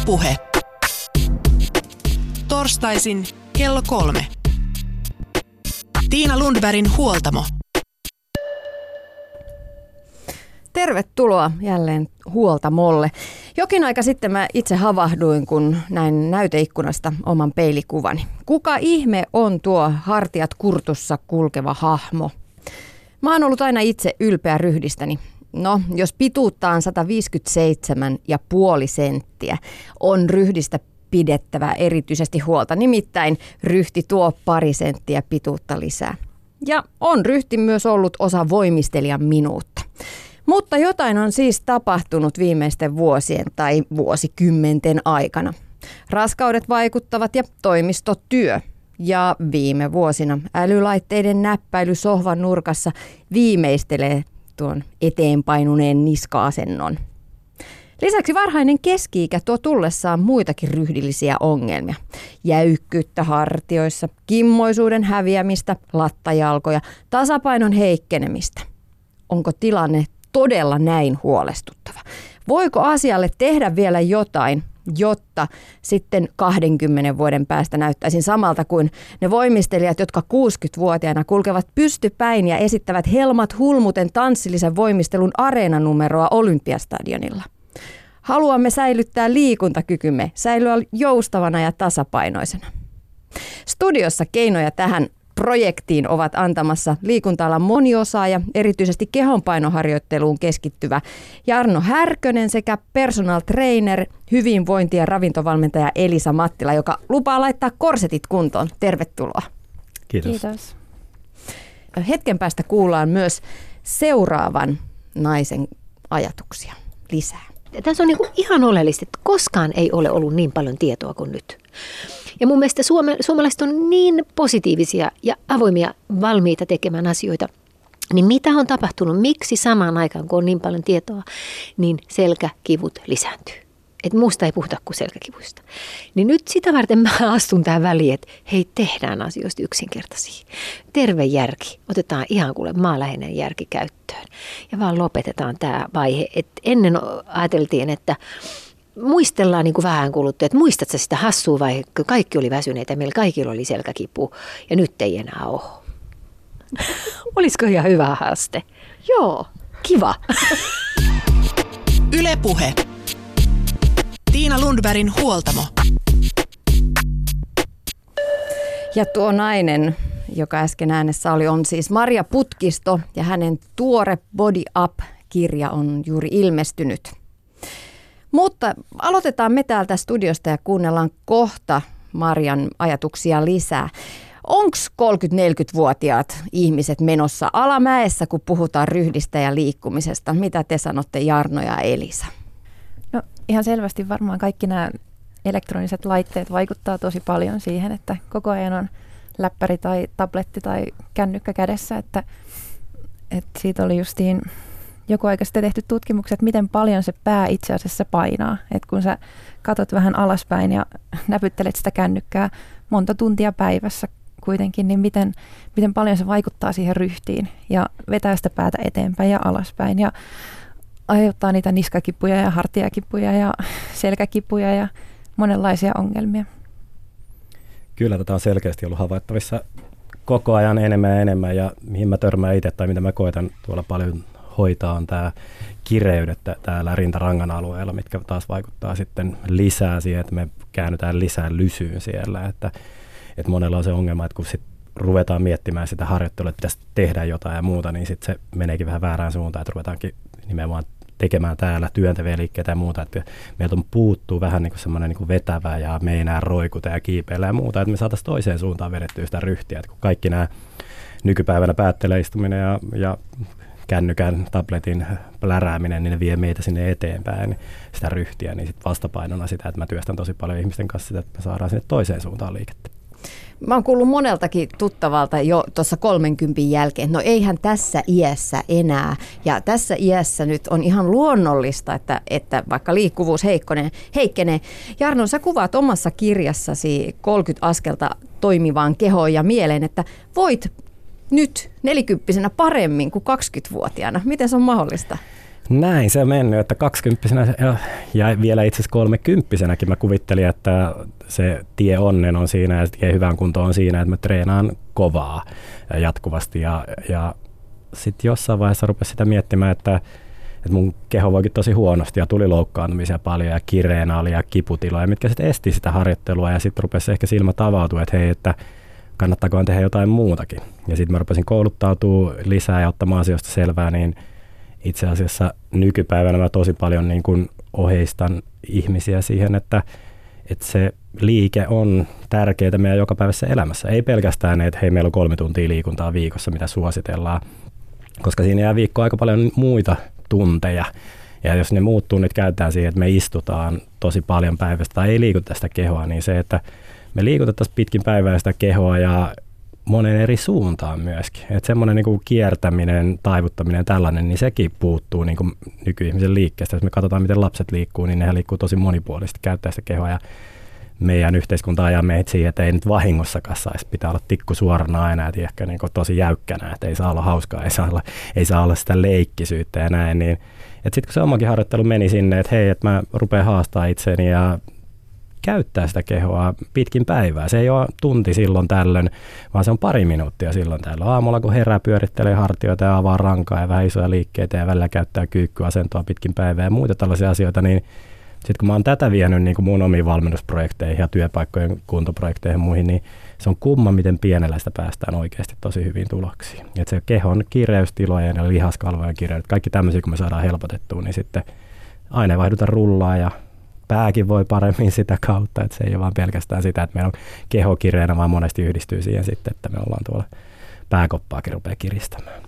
Ylepuhe. Torstaisin kello kolme. Tiina Lundbergin huoltamo. Tervetuloa jälleen huoltamolle. Jokin aika sitten mä itse havahduin, kun näin näyteikkunasta oman peilikuvani. Kuka ihme on tuo hartiat kurtussa kulkeva hahmo? Mä oon ollut aina itse ylpeä ryhdistäni. No, jos pituutta on 157,5 senttiä, on ryhdistä pidettävä erityisesti huolta. Nimittäin ryhti tuo pari senttiä pituutta lisää. Ja on ryhti myös ollut osa voimistelijan minuutta. Mutta jotain on siis tapahtunut viimeisten vuosien tai vuosikymmenten aikana. Raskaudet vaikuttavat ja toimistotyö. Ja viime vuosina älylaitteiden näppäily sohvan nurkassa viimeistelee tuon eteenpainuneen niska-asennon. Lisäksi varhainen keski-ikä tuo tullessaan muitakin ryhdillisiä ongelmia. Jäykkyyttä hartioissa, kimmoisuuden häviämistä, lattajalkoja, tasapainon heikkenemistä. Onko tilanne todella näin huolestuttava? Voiko asialle tehdä vielä jotain, jotta sitten 20 vuoden päästä näyttäisin samalta kuin ne voimistelijat, jotka 60-vuotiaana kulkevat pystypäin ja esittävät helmat hulmuten tanssillisen voimistelun areenanumeroa Olympiastadionilla. Haluamme säilyttää liikuntakykymme, säilyä joustavana ja tasapainoisena. Studiossa keinoja tähän projektiin ovat antamassa liikunta-alan moniosaaja, erityisesti kehonpainoharjoitteluun keskittyvä Jarno Härkönen sekä personal trainer, hyvinvointi- ja ravintovalmentaja Elisa Mattila, joka lupaa laittaa korsetit kuntoon. Tervetuloa. Kiitos. Kiitos. Hetken päästä kuullaan myös seuraavan naisen ajatuksia lisää. Tässä on niin ihan oleellista, että koskaan ei ole ollut niin paljon tietoa kuin nyt. Ja mun mielestä suome, suomalaiset on niin positiivisia ja avoimia valmiita tekemään asioita. Niin mitä on tapahtunut? Miksi samaan aikaan, kun on niin paljon tietoa, niin selkäkivut lisääntyy? Että muusta ei puhuta kuin selkäkivuista. Niin nyt sitä varten mä astun tähän väliin, että hei, tehdään asioista yksinkertaisia. Terve järki. Otetaan ihan kuule maaläheinen järki käyttöön. Ja vaan lopetetaan tämä vaihe. Et ennen ajateltiin, että muistellaan niin kuin vähän kuluttua, että muistatko sitä hassua vai kaikki oli väsyneitä ja meillä kaikilla oli selkäkipu ja nyt ei enää ole. Olisiko ihan hyvä haaste? Joo, kiva. Ylepuhe. Tiina Lundbergin huoltamo. Ja tuo nainen, joka äsken äänessä oli, on siis Maria Putkisto ja hänen tuore Body Up-kirja on juuri ilmestynyt. Mutta aloitetaan me täältä studiosta ja kuunnellaan kohta Marian ajatuksia lisää. Onko 30-40-vuotiaat ihmiset menossa alamäessä, kun puhutaan ryhdistä ja liikkumisesta? Mitä te sanotte Jarno ja Elisa? No ihan selvästi varmaan kaikki nämä elektroniset laitteet vaikuttaa tosi paljon siihen, että koko ajan on läppäri tai tabletti tai kännykkä kädessä, että, että siitä oli justiin joku aika sitten tehty tutkimukset, että miten paljon se pää itse asiassa painaa. että kun sä katot vähän alaspäin ja näpyttelet sitä kännykkää monta tuntia päivässä kuitenkin, niin miten, miten paljon se vaikuttaa siihen ryhtiin ja vetää sitä päätä eteenpäin ja alaspäin ja aiheuttaa niitä niskakipuja ja hartiakipuja ja selkäkipuja ja monenlaisia ongelmia. Kyllä tätä on selkeästi ollut havaittavissa koko ajan enemmän ja enemmän ja mihin mä törmään itse tai mitä mä koitan tuolla paljon hoitaa on tämä kireydet täällä rintarangan alueella, mitkä taas vaikuttaa sitten lisää siihen, että me käännytään lisää lysyyn siellä, että, että monella on se ongelma, että kun sit ruvetaan miettimään sitä harjoittelua, että pitäisi tehdä jotain ja muuta, niin sitten se meneekin vähän väärään suuntaan, että ruvetaankin nimenomaan tekemään täällä työntäviä liikkeitä ja muuta, että meiltä on puuttuu vähän niin semmoinen niin vetävä ja me ei enää roikuta ja kiipeillä ja muuta, että me saataisiin toiseen suuntaan vedettyä sitä ryhtiä, että kun kaikki nämä nykypäivänä päättelee istuminen ja, ja kännykän, tabletin plärääminen, niin ne vie meitä sinne eteenpäin, sitä ryhtiä, niin sitten vastapainona sitä, että mä työstän tosi paljon ihmisten kanssa sitä, että me saadaan sinne toiseen suuntaan liikettä. Mä oon kuullut moneltakin tuttavalta jo tuossa 30 jälkeen, no eihän tässä iässä enää. Ja tässä iässä nyt on ihan luonnollista, että, että vaikka liikkuvuus heikkonen, heikkenee. Jarno, sä kuvaat omassa kirjassasi 30 askelta toimivaan kehoon ja mieleen, että voit nyt nelikymppisenä paremmin kuin 20-vuotiaana. Miten se on mahdollista? Näin se on mennyt, että kaksikymppisenä ja, vielä itse asiassa kolmekymppisenäkin mä kuvittelin, että se tie onnen on siinä ja tie hyvän kuntoon on siinä, että mä treenaan kovaa jatkuvasti ja, ja sitten jossain vaiheessa rupesi sitä miettimään, että, että mun keho voikin tosi huonosti ja tuli loukkaantumisia paljon ja kireenä oli ja kiputiloja, mitkä sitten esti sitä harjoittelua ja sitten rupesi ehkä silmä avautua, että hei, että kannattaako tehdä jotain muutakin. Ja sitten mä rupesin kouluttautua lisää ja ottamaan asioista selvää, niin itse asiassa nykypäivänä mä tosi paljon niin kuin oheistan ihmisiä siihen, että, että se liike on tärkeää meidän jokapäiväisessä elämässä. Ei pelkästään, että hei, meillä on kolme tuntia liikuntaa viikossa, mitä suositellaan, koska siinä jää viikko aika paljon muita tunteja. Ja jos ne muut tunnit käytetään siihen, että me istutaan tosi paljon päivästä tai ei liikuta sitä kehoa, niin se, että me liikutettaisiin pitkin päivää sitä kehoa ja monen eri suuntaan myöskin. Että semmoinen niin kiertäminen, taivuttaminen tällainen, niin sekin puuttuu niin kuin nykyihmisen liikkeestä. Jos me katsotaan, miten lapset liikkuu, niin ne liikkuu tosi monipuolisesti, käyttää sitä kehoa ja meidän yhteiskunta ajaa meitä siihen, että ei nyt vahingossakaan saisi. Pitää olla tikku suorana aina ja ehkä niin tosi jäykkänä, että ei saa olla hauskaa, ei saa olla, ei saa olla sitä leikkisyyttä ja näin. Niin, sitten kun se omakin harjoittelu meni sinne, että hei, että mä rupean haastaa itseni ja käyttää sitä kehoa pitkin päivää. Se ei ole tunti silloin tällöin, vaan se on pari minuuttia silloin tällöin. Aamulla kun herää, pyörittelee hartioita ja avaa rankaa ja vähän isoja liikkeitä ja välillä käyttää kyykkyasentoa pitkin päivää ja muita tällaisia asioita, niin sitten kun mä oon tätä vienyt niin kuin mun omiin valmennusprojekteihin ja työpaikkojen kuntoprojekteihin ja muihin, niin se on kumma, miten pienellä sitä päästään oikeasti tosi hyvin tuloksiin. Et se kehon kireystilojen ja lihaskalvojen kireydet, kaikki tämmöisiä, kun me saadaan helpotettua, niin sitten aineenvaihdunta rullaa ja pääkin voi paremmin sitä kautta, että se ei ole vaan pelkästään sitä, että meillä on keho kireänä, vaan monesti yhdistyy siihen sitten, että me ollaan tuolla pääkoppaakin rupeaa kiristämään.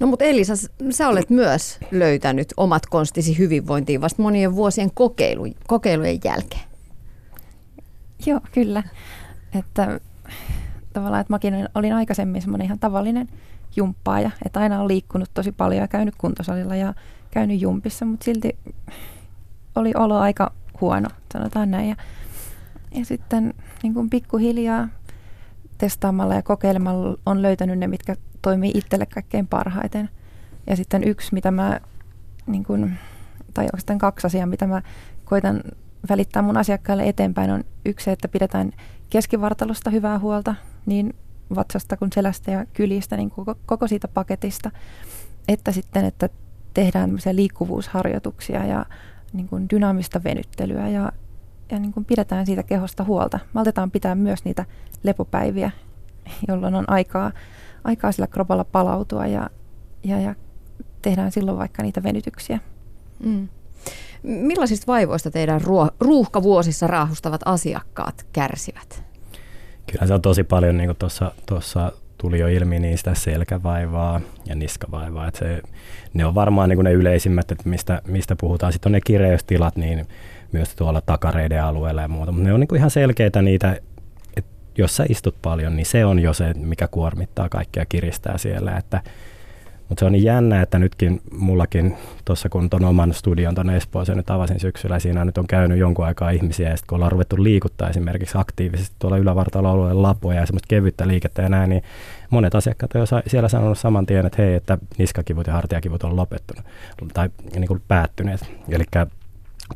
No mutta Elisa, sä olet myös löytänyt omat konstisi hyvinvointiin vasta monien vuosien kokeilu, kokeilujen jälkeen. Joo, kyllä. Että tavallaan, että mäkin olin aikaisemmin semmoinen ihan tavallinen jumppaaja, että aina on liikkunut tosi paljon ja käynyt kuntosalilla ja käynyt jumpissa, mutta silti oli olo aika huono, sanotaan näin. Ja, ja sitten niin kuin pikkuhiljaa testaamalla ja kokeilemalla on löytänyt ne, mitkä toimii itselle kaikkein parhaiten. Ja sitten yksi, mitä mä, niin kuin, tai oikeastaan kaksi asiaa, mitä mä koitan välittää mun asiakkaille eteenpäin, on yksi, että pidetään keskivartalosta hyvää huolta, niin vatsasta kuin selästä ja kylistä, niin koko, koko siitä paketista. Että sitten, että tehdään liikkuvuusharjoituksia ja niin kuin dynaamista venyttelyä ja, ja niin kuin pidetään siitä kehosta huolta. Maltetaan pitää myös niitä lepopäiviä, jolloin on aikaa, aikaa sillä kropalla palautua ja, ja, ja tehdään silloin vaikka niitä venytyksiä. Mm. Millaisista vaivoista teidän ruo- ruuhkavuosissa raahustavat asiakkaat kärsivät? Kyllä se on tosi paljon, niin kuin tuossa tuli jo ilmi, niin sitä selkävaivaa ja niskavaivaa. Että se, ne on varmaan niin kuin ne yleisimmät, että mistä, mistä puhutaan. Sitten on ne kireystilat, niin myös tuolla takareiden alueella ja muuta. Mutta ne on niin kuin ihan selkeitä niitä, että jos sä istut paljon, niin se on jo se, mikä kuormittaa kaikkea kiristää siellä. Että mutta se on niin jännä, että nytkin mullakin tuossa kun tuon oman studion tuonne Espooseen nyt avasin syksyllä, siinä nyt on käynyt jonkun aikaa ihmisiä, ja sitten kun ollaan ruvettu liikuttaa esimerkiksi aktiivisesti tuolla ylävartalo-alueella lapoja ja semmoista kevyttä liikettä ja näin, niin monet asiakkaat on jo siellä sanonut saman tien, että hei, että niskakivut ja hartiakivut on lopettunut tai niin kuin päättyneet. Eli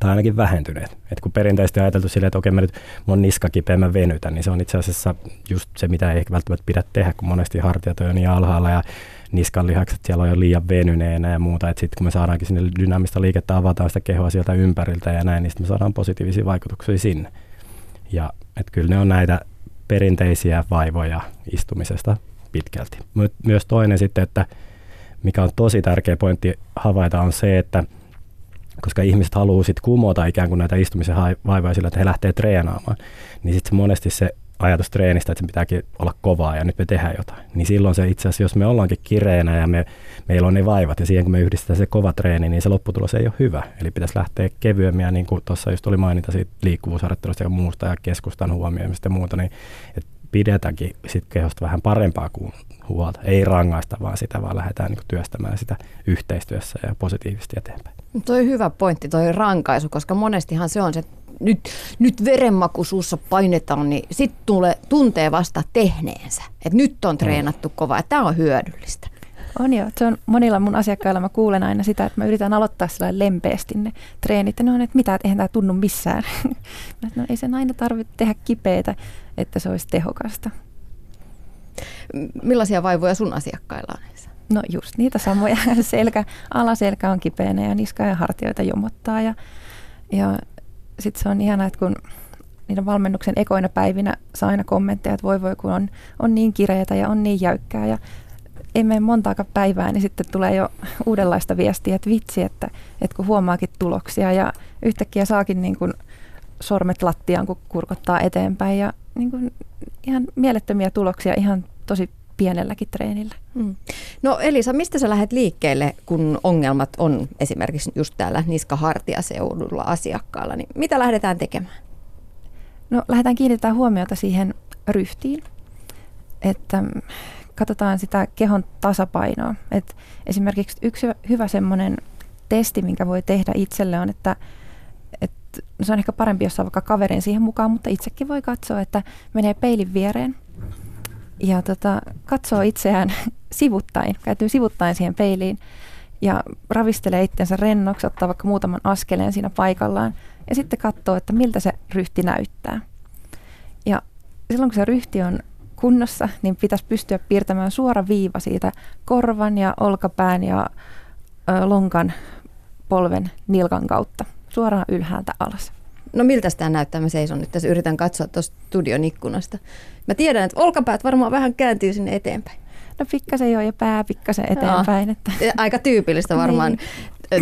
tai ainakin vähentyneet. Et kun perinteisesti on ajateltu silleen, että okei, mä nyt mun niska kipeä, mä venytän, niin se on itse asiassa just se, mitä ei välttämättä pidä tehdä, kun monesti hartiat on jo niin alhaalla ja niskan lihakset siellä on jo liian venyneenä ja muuta. Sitten kun me saadaankin sinne dynaamista liikettä, avataan sitä kehoa sieltä ympäriltä ja näin, niin sitten me saadaan positiivisia vaikutuksia sinne. Ja että kyllä ne on näitä perinteisiä vaivoja istumisesta pitkälti. Myös toinen sitten, että mikä on tosi tärkeä pointti havaita on se, että koska ihmiset haluaa sitten kumota ikään kuin näitä istumisen vaivoja sillä, että he lähtee treenaamaan, niin sitten monesti se ajatus treenistä, että se pitääkin olla kovaa ja nyt me tehdään jotain. Niin silloin se itse asiassa, jos me ollaankin kireenä ja me, meillä on ne vaivat ja siihen kun me yhdistetään se kova treeni, niin se lopputulos ei ole hyvä. Eli pitäisi lähteä kevyemmin ja niin kuin tuossa just oli mainita siitä liikkuvuusharjoittelusta ja muusta ja keskustan huomioimista ja muuta, niin että pidetäänkin sit kehosta vähän parempaa kuin huolta. Ei rangaista vaan sitä, vaan lähdetään niin työstämään sitä yhteistyössä ja positiivisesti eteenpäin. Toi hyvä pointti, toi rankaisu, koska monestihan se on se, nyt, nyt verenmaku suussa painetaan, niin sitten tuntee vasta tehneensä. Että nyt on treenattu kovaa, että tämä on hyödyllistä. On joo. Se on monilla mun asiakkailla, mä kuulen aina sitä, että mä yritän aloittaa sellainen lempeästi ne treenit. Ja ne on, että mitä, että eihän tämä tunnu missään. no ei sen aina tarvitse tehdä kipeitä, että se olisi tehokasta. Millaisia vaivoja sun asiakkailla on? No just niitä samoja. Selkä, alaselkä on kipeänä ja niska ja hartioita jomottaa. Ja, ja sitten se on ihana, että kun niiden valmennuksen ekoina päivinä saa aina kommentteja, että voi voi kun on, on niin kireitä ja on niin jäykkää. Ja ei mene montaakaan päivää, niin sitten tulee jo uudenlaista viestiä, että vitsi, että, että kun huomaakin tuloksia ja yhtäkkiä saakin niin kuin sormet lattiaan, kun kurkottaa eteenpäin ja niin kuin ihan mielettömiä tuloksia ihan tosi pienelläkin treenillä. Mm. No Elisa, mistä sä lähdet liikkeelle, kun ongelmat on esimerkiksi just täällä niska-hartiaseudulla asiakkaalla, niin mitä lähdetään tekemään? No lähdetään kiinnittämään huomiota siihen ryhtiin, että katsotaan sitä kehon tasapainoa. Et esimerkiksi yksi hyvä semmoinen testi, minkä voi tehdä itselle on, että, että se on ehkä parempi, jos saa vaikka kaverin siihen mukaan, mutta itsekin voi katsoa, että menee peilin viereen ja tota, katsoo itseään sivuttain, käytyy sivuttain siihen peiliin ja ravistelee itsensä rennoksi, ottaa vaikka muutaman askeleen siinä paikallaan ja sitten katsoo, että miltä se ryhti näyttää. Ja silloin kun se ryhti on kunnossa, niin pitäisi pystyä piirtämään suora viiva siitä korvan ja olkapään ja lonkan polven nilkan kautta suoraan ylhäältä alas. No miltä tämä näyttää? Mä seison nyt tässä, yritän katsoa tuosta studion ikkunasta. Mä tiedän, että olkapäät varmaan vähän kääntyy sinne eteenpäin. No pikkasen joo ja pää pikkasen eteenpäin. Että. Aika tyypillistä varmaan niin.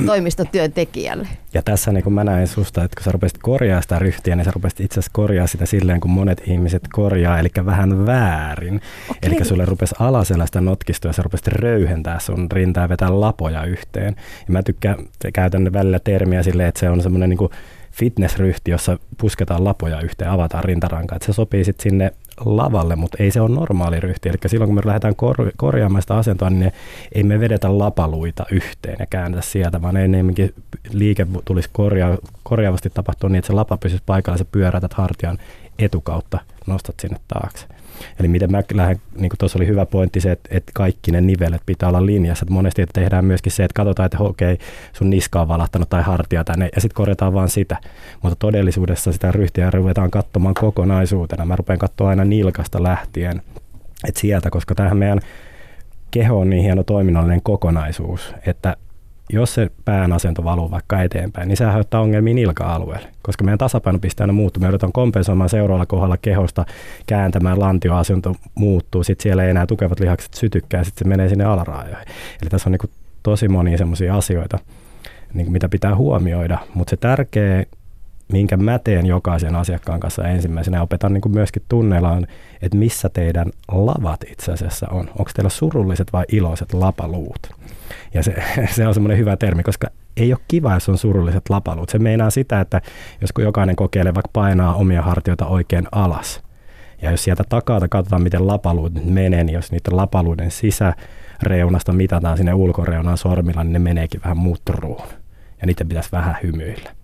Toimistotyöntekijälle. Ja tässä niin kun mä näin susta, että kun sä rupesit korjaa sitä ryhtiä, niin sä rupesit itse asiassa korjaa sitä silleen, kun monet ihmiset korjaa, eli vähän väärin. Okay. Eli sulle rupesi alaselästä notkistoa ja sä rupesit röyhentää sun rintaa ja vetää lapoja yhteen. Ja mä tykkään, käytän välillä termiä silleen, että se on semmoinen niin fitnessryhti, jossa pusketaan lapoja yhteen, avataan rintarankaa. Että se sopii sitten sinne lavalle, mutta ei se ole normaali ryhti. Eli silloin kun me lähdetään kor- korjaamaan sitä asentoa, niin ne, ei me vedetä lapaluita yhteen ja käännetä sieltä, vaan enemmänkin liike tulisi korjaa, korjaavasti tapahtua niin, että se lapa pysyisi paikalla, sä pyörätät hartian etukautta, nostat sinne taakse. Eli miten mä lähden, niin kuin tuossa oli hyvä pointti se, että, että kaikki ne nivelet pitää olla linjassa. Että monesti tehdään myöskin se, että katsotaan, että okei, okay, sun niska on valahtanut tai hartia tänne, ja sitten korjataan vaan sitä. Mutta todellisuudessa sitä ryhtiä ruvetaan katsomaan kokonaisuutena. Mä rupean katsoa aina nilkasta lähtien, että sieltä, koska tähän meidän keho on niin hieno toiminnallinen kokonaisuus, että jos se pään asento valuu vaikka eteenpäin, niin se aiheuttaa ongelmia nilka-alueelle, koska meidän tasapainopiste aina muuttuu. Me joudutaan kompensoimaan seuraavalla kohdalla kehosta, kääntämään lantioasento muuttuu, sitten siellä ei enää tukevat lihakset sytykkää, sitten se menee sinne alaraajoihin. Eli tässä on niin tosi monia semmoisia asioita, niin mitä pitää huomioida, mutta se tärkeä minkä mä teen jokaisen asiakkaan kanssa ensimmäisenä, opetan niin myöskin tunneilla on, että missä teidän lavat itse asiassa on. Onko teillä surulliset vai iloiset lapaluut? Ja se, se on semmoinen hyvä termi, koska ei ole kiva, jos on surulliset lapaluut. Se meinaa sitä, että jos jokainen kokeilee vaikka painaa omia hartioita oikein alas, ja jos sieltä takaa katsotaan, miten lapaluut nyt menee, niin jos niiden lapaluuden sisäreunasta mitataan sinne ulkoreunan sormilla, niin ne meneekin vähän mutruun. Ja niiden pitäisi vähän hymyillä.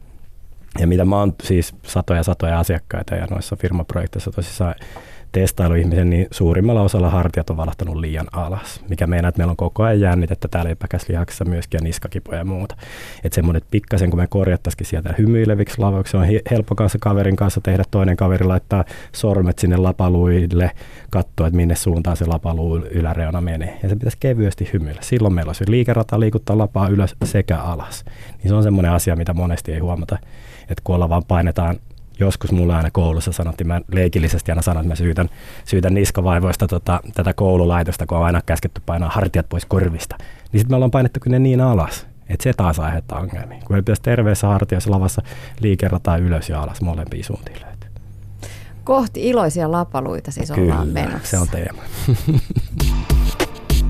Ja mitä mä oon siis satoja satoja asiakkaita ja noissa firmaprojekteissa tosissaan testailuihmisen, niin suurimmalla osalla hartiat on valahtanut liian alas, mikä meinaa, että meillä on koko ajan jännitettä täällä epäkäslihaksissa myöskin ja niskakipoja ja muuta. Että semmoinen pikkasen, kun me korjattaisikin sieltä hymyileviksi lavoiksi, on helppo kanssa kaverin kanssa tehdä toinen kaveri laittaa sormet sinne lapaluille, katsoa, että minne suuntaan se lapaluu yläreuna menee. Ja se pitäisi kevyesti hymyillä. Silloin meillä olisi liikerata liikuttaa lapaa ylös sekä alas. Niin se on semmoinen asia, mitä monesti ei huomata, että kun ollaan vaan painetaan joskus mulla aina koulussa sanottiin, mä leikillisesti aina sanon, että mä syytän, syytän niskavaivoista tota, tätä koululaitosta, kun on aina käsketty painaa hartiat pois korvista. Niin sitten me ollaan painettu ne niin alas, että se taas aiheuttaa ongelmia. Kun me pitäisi terveessä hartiassa lavassa liikerataa ylös ja alas molempiin suuntiin löytyy. Kohti iloisia lapaluita siis Kyllä, ollaan menossa. se on teema.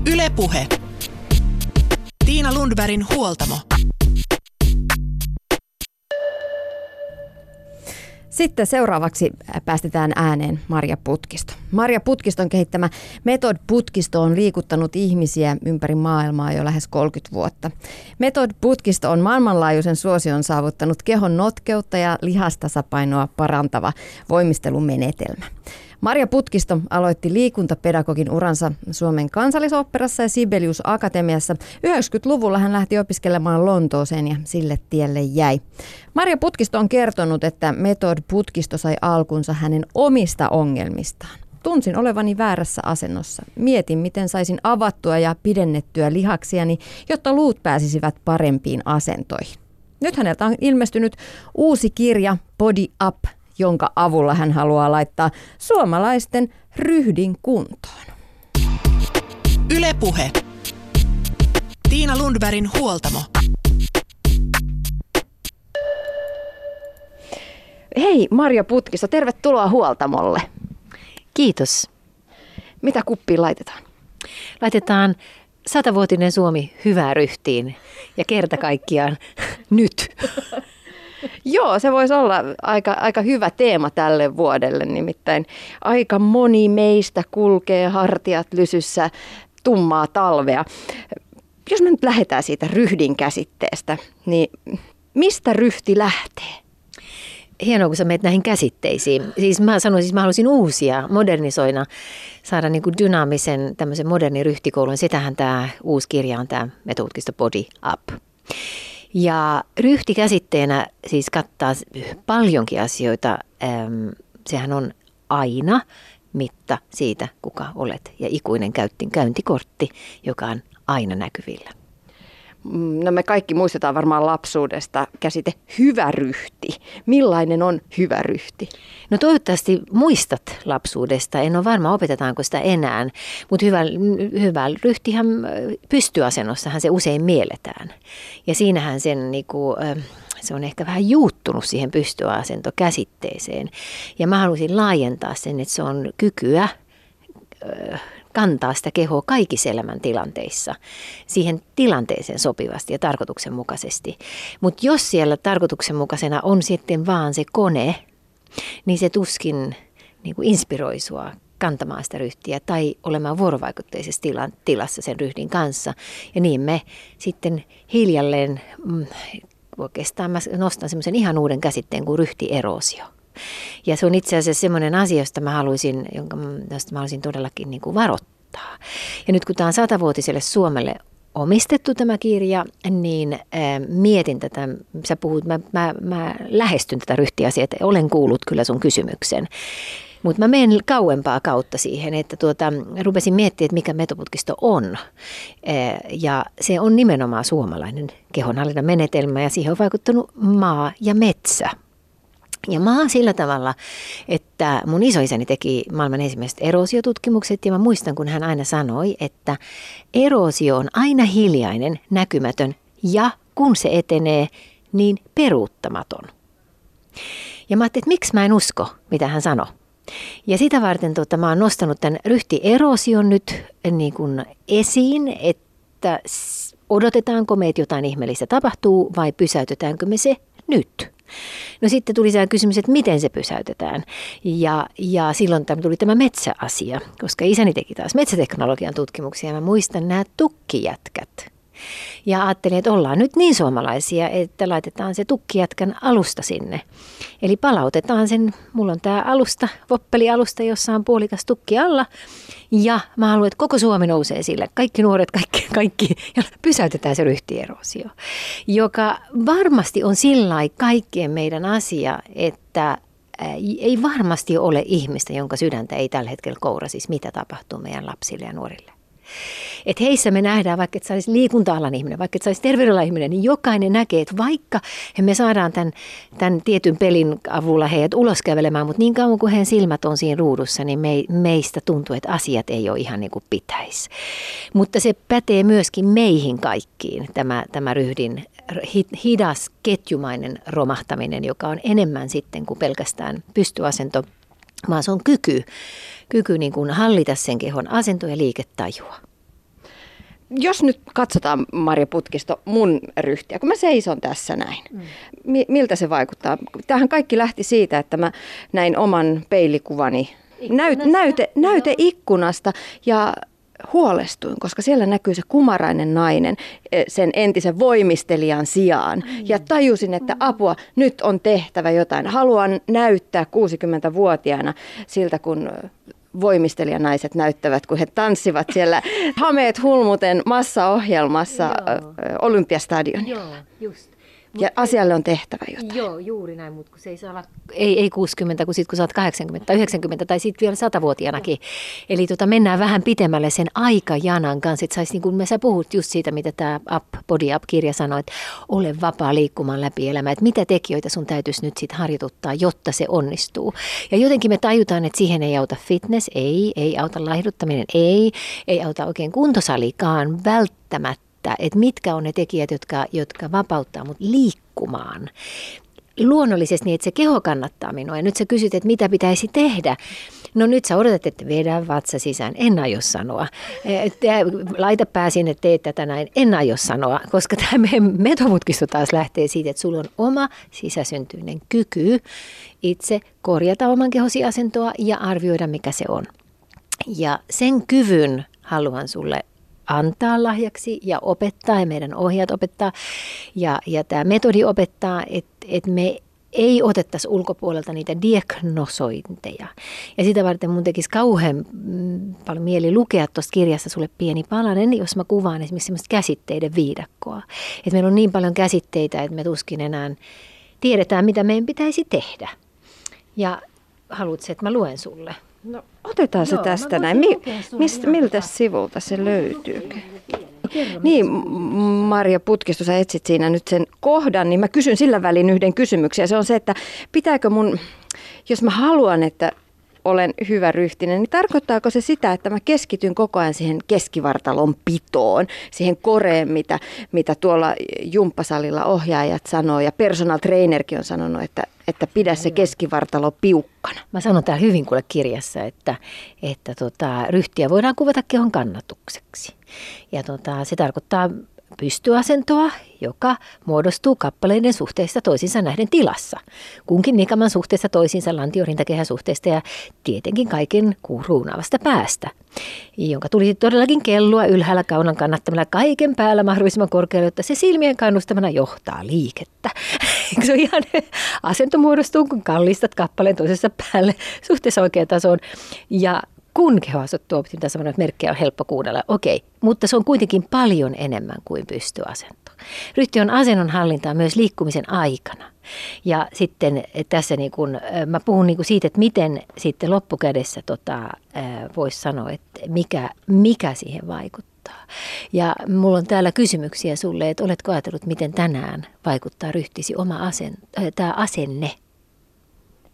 Ylepuhe. Tiina Lundbergin huoltamo. Sitten seuraavaksi päästetään ääneen Marja Putkisto. Marja Putkiston kehittämä Method Putkisto on liikuttanut ihmisiä ympäri maailmaa jo lähes 30 vuotta. Method Putkisto on maailmanlaajuisen suosion saavuttanut kehon notkeutta ja lihastasapainoa parantava voimistelumenetelmä. Maria Putkisto aloitti liikuntapedagogin uransa Suomen kansallisoopperassa ja Sibelius Akatemiassa. 90-luvulla hän lähti opiskelemaan Lontooseen ja sille tielle jäi. Maria Putkisto on kertonut, että Method Putkisto sai alkunsa hänen omista ongelmistaan. Tunsin olevani väärässä asennossa. Mietin, miten saisin avattua ja pidennettyä lihaksiani, jotta luut pääsisivät parempiin asentoihin. Nyt häneltä on ilmestynyt uusi kirja Body Up, jonka avulla hän haluaa laittaa suomalaisten ryhdin kuntoon. Ylepuhe. Tiina Lundbergin huoltamo. Hei Maria Putkisto, tervetuloa huoltamolle. Kiitos. Mitä kuppiin laitetaan? Laitetaan satavuotinen Suomi hyvää ryhtiin ja kerta kaikkiaan nyt. Joo, se voisi olla aika, aika hyvä teema tälle vuodelle, nimittäin aika moni meistä kulkee hartiat lysyssä tummaa talvea. Jos me nyt lähdetään siitä ryhdin käsitteestä, niin mistä ryhti lähtee? hienoa, kun sä menet näihin käsitteisiin. Siis mä sanoisin, siis mä haluaisin uusia, modernisoina, saada niin kuin dynaamisen tämmöisen modernin ryhtikoulun. Sitähän tämä uusi kirja on tämä metodutkisto Body Up. Ja ryhti käsitteenä siis kattaa paljonkin asioita. Sehän on aina mitta siitä, kuka olet ja ikuinen käyntikortti, joka on aina näkyvillä. No me kaikki muistetaan varmaan lapsuudesta käsite hyvä ryhti. Millainen on hyvä ryhti? No toivottavasti muistat lapsuudesta. En ole varma, opetetaanko sitä enää. Mutta hyvä, hyvä ryhtihän pystyasennossahan se usein mielletään. Ja siinähän sen niinku, se on ehkä vähän juuttunut siihen pystyasentokäsitteeseen. Ja mä halusin laajentaa sen, että se on kykyä kantaa sitä kehoa kaikissa elämän tilanteissa siihen tilanteeseen sopivasti ja tarkoituksenmukaisesti. Mutta jos siellä tarkoituksenmukaisena on sitten vaan se kone, niin se tuskin niin kuin inspiroi sua kantamaan sitä ryhtiä tai olemaan vuorovaikutteisessa tila, tilassa sen ryhdin kanssa. Ja niin me sitten hiljalleen, mm, oikeastaan mä nostan semmoisen ihan uuden käsitteen kuin ryhtierosio. Ja se on itse asiassa semmoinen asia, josta mä haluaisin, jonka, josta mä haluaisin todellakin niin kuin varoittaa. Ja nyt kun tämä on satavuotiselle Suomelle omistettu tämä kirja, niin äh, mietin tätä, sä puhut, mä, mä, mä lähestyn tätä ryhtiasiaa, että olen kuullut kyllä sun kysymyksen. Mutta mä menen kauempaa kautta siihen, että tuota, rupesin miettimään, että mikä metoputkisto on. Ja se on nimenomaan suomalainen kehonhallinnan menetelmä ja siihen on vaikuttanut maa ja metsä. Ja mä oon sillä tavalla, että mun isoisäni teki maailman ensimmäiset erosiotutkimukset ja mä muistan, kun hän aina sanoi, että erosio on aina hiljainen, näkymätön ja kun se etenee, niin peruuttamaton. Ja mä ajattelin, että miksi mä en usko, mitä hän sanoi. Ja sitä varten tota, mä oon nostanut tämän ryhtierosion nyt niin kuin esiin, että odotetaanko meitä jotain ihmeellistä tapahtuu vai pysäytetäänkö me se nyt. No sitten tuli se kysymys, että miten se pysäytetään. Ja, ja silloin tämä tuli tämä metsäasia, koska isäni teki taas metsäteknologian tutkimuksia. Ja mä muistan nämä tukkijätkät. Ja ajattelin, että ollaan nyt niin suomalaisia, että laitetaan se tukkijätkän alusta sinne. Eli palautetaan sen, mulla on tämä alusta, voppelialusta, jossa on puolikas tukki alla. Ja mä haluan, että koko Suomi nousee sille, kaikki nuoret, kaikki, kaikki, ja pysäytetään se ryhtierosio, joka varmasti on sillä kaikkien meidän asia, että ei varmasti ole ihmistä, jonka sydäntä ei tällä hetkellä koura, siis mitä tapahtuu meidän lapsille ja nuorille. Että heissä me nähdään, vaikka et saisi liikunta-alan ihminen, vaikka et saisi terveydenalan ihminen, niin jokainen näkee, että vaikka me saadaan tämän, tämän tietyn pelin avulla heidät ulos kävelemään, mutta niin kauan kuin heidän silmät on siinä ruudussa, niin me, meistä tuntuu, että asiat ei ole ihan niin kuin pitäisi. Mutta se pätee myöskin meihin kaikkiin, tämä, tämä ryhdin hidas ketjumainen romahtaminen, joka on enemmän sitten kuin pelkästään pystyasento, vaan se on kyky, kyky niin kuin hallita sen kehon asento- ja liiketajua jos nyt katsotaan, Marja Putkisto, mun ryhtiä, kun mä seison tässä näin, mm. miltä se vaikuttaa? Tähän kaikki lähti siitä, että mä näin oman peilikuvani näyt, näyte, näyteikkunasta ja huolestuin, koska siellä näkyy se kumarainen nainen eh, sen entisen voimistelijan sijaan. Mm. Ja tajusin, että apua, nyt on tehtävä jotain. Haluan näyttää 60-vuotiaana siltä, kun voimistelijanaiset näyttävät, kun he tanssivat siellä hameet hulmuten massaohjelmassa Joo. Olympiastadionilla. Joo, just. Ja asialle on tehtävä jotain. Joo, juuri näin, mutta kun se ei saa olla, ei, ei 60, kun, sit, kun sä oot 80 tai 90 tai sitten vielä 100-vuotiaanakin. Eli tota, mennään vähän pitemmälle sen aikajanan kanssa, että sais, niin me sä puhut just siitä, mitä tämä Up, Body Up-kirja sanoi, että ole vapaa liikkumaan läpi elämää, että mitä tekijöitä sun täytyisi nyt sitten harjoituttaa, jotta se onnistuu. Ja jotenkin me tajutaan, että siihen ei auta fitness, ei, ei auta laihduttaminen, ei, ei auta oikein kuntosalikaan välttämättä että, että mitkä on ne tekijät, jotka, jotka vapauttaa mut liikkumaan. Luonnollisesti niin, että se keho kannattaa minua. Ja nyt sä kysyt, että mitä pitäisi tehdä. No nyt sä odotat, että vedä vatsa sisään. En aio sanoa. Laita pää sinne, tee tätä näin. En aio sanoa, koska tämä metomutkisto taas lähtee siitä, että sulla on oma sisäsyntyinen kyky itse korjata oman kehosi asentoa ja arvioida, mikä se on. Ja sen kyvyn haluan sulle antaa lahjaksi ja opettaa ja meidän ohjaat opettaa ja, ja tämä metodi opettaa, että, että me ei otettaisi ulkopuolelta niitä diagnosointeja. Ja sitä varten mun tekisi kauhean mm, paljon mieli lukea tuosta kirjasta sulle pieni palanen, jos mä kuvaan esimerkiksi semmoista käsitteiden viidakkoa. Että meillä on niin paljon käsitteitä, että me tuskin enää tiedetään, mitä meidän pitäisi tehdä. Ja haluatko, että mä luen sulle? No otetaan se Joo, tästä näin. Mi- mistä, miltä sivulta se löytyy? Niin, Maria Putkisto, sä etsit siinä nyt sen kohdan, niin mä kysyn sillä välin yhden kysymyksen. Ja se on se, että pitääkö mun, jos mä haluan, että olen hyvä ryhtinen, niin tarkoittaako se sitä, että mä keskityn koko ajan siihen keskivartalon pitoon, siihen koreen, mitä, mitä tuolla jumppasalilla ohjaajat sanoo ja personal trainerkin on sanonut, että, että pidä se keskivartalo piukkana. Mä sanon täällä hyvin kuule kirjassa, että, että tota, ryhtiä voidaan kuvata kehon kannatukseksi. Ja tota, se tarkoittaa pystyasentoa, joka muodostuu kappaleiden suhteesta toisiinsa nähden tilassa. Kunkin nikaman suhteesta toisiinsa lantiorintakehä suhteesta ja tietenkin kaiken kuuruunavasta päästä, jonka tulisi todellakin kellua ylhäällä kaunan kannattamalla kaiken päällä mahdollisimman korkealle, jotta se silmien kannustamana johtaa liikettä. se on ihan asento muodostuu, kun kallistat kappaleen toisessa päälle suhteessa oikeaan tasoon. Ja kun kehoasut tuo optimitasolla, että merkkejä on helppo kuunnella, okei, mutta se on kuitenkin paljon enemmän kuin pystyasento. Ryhti on asennon hallintaa myös liikkumisen aikana. Ja sitten tässä niin kun, mä puhun niin siitä, että miten sitten loppukädessä tota, voisi sanoa, että mikä, mikä siihen vaikuttaa. Ja mulla on täällä kysymyksiä sulle, että oletko ajatellut, miten tänään vaikuttaa ryhtisi oma asen, tämä asenne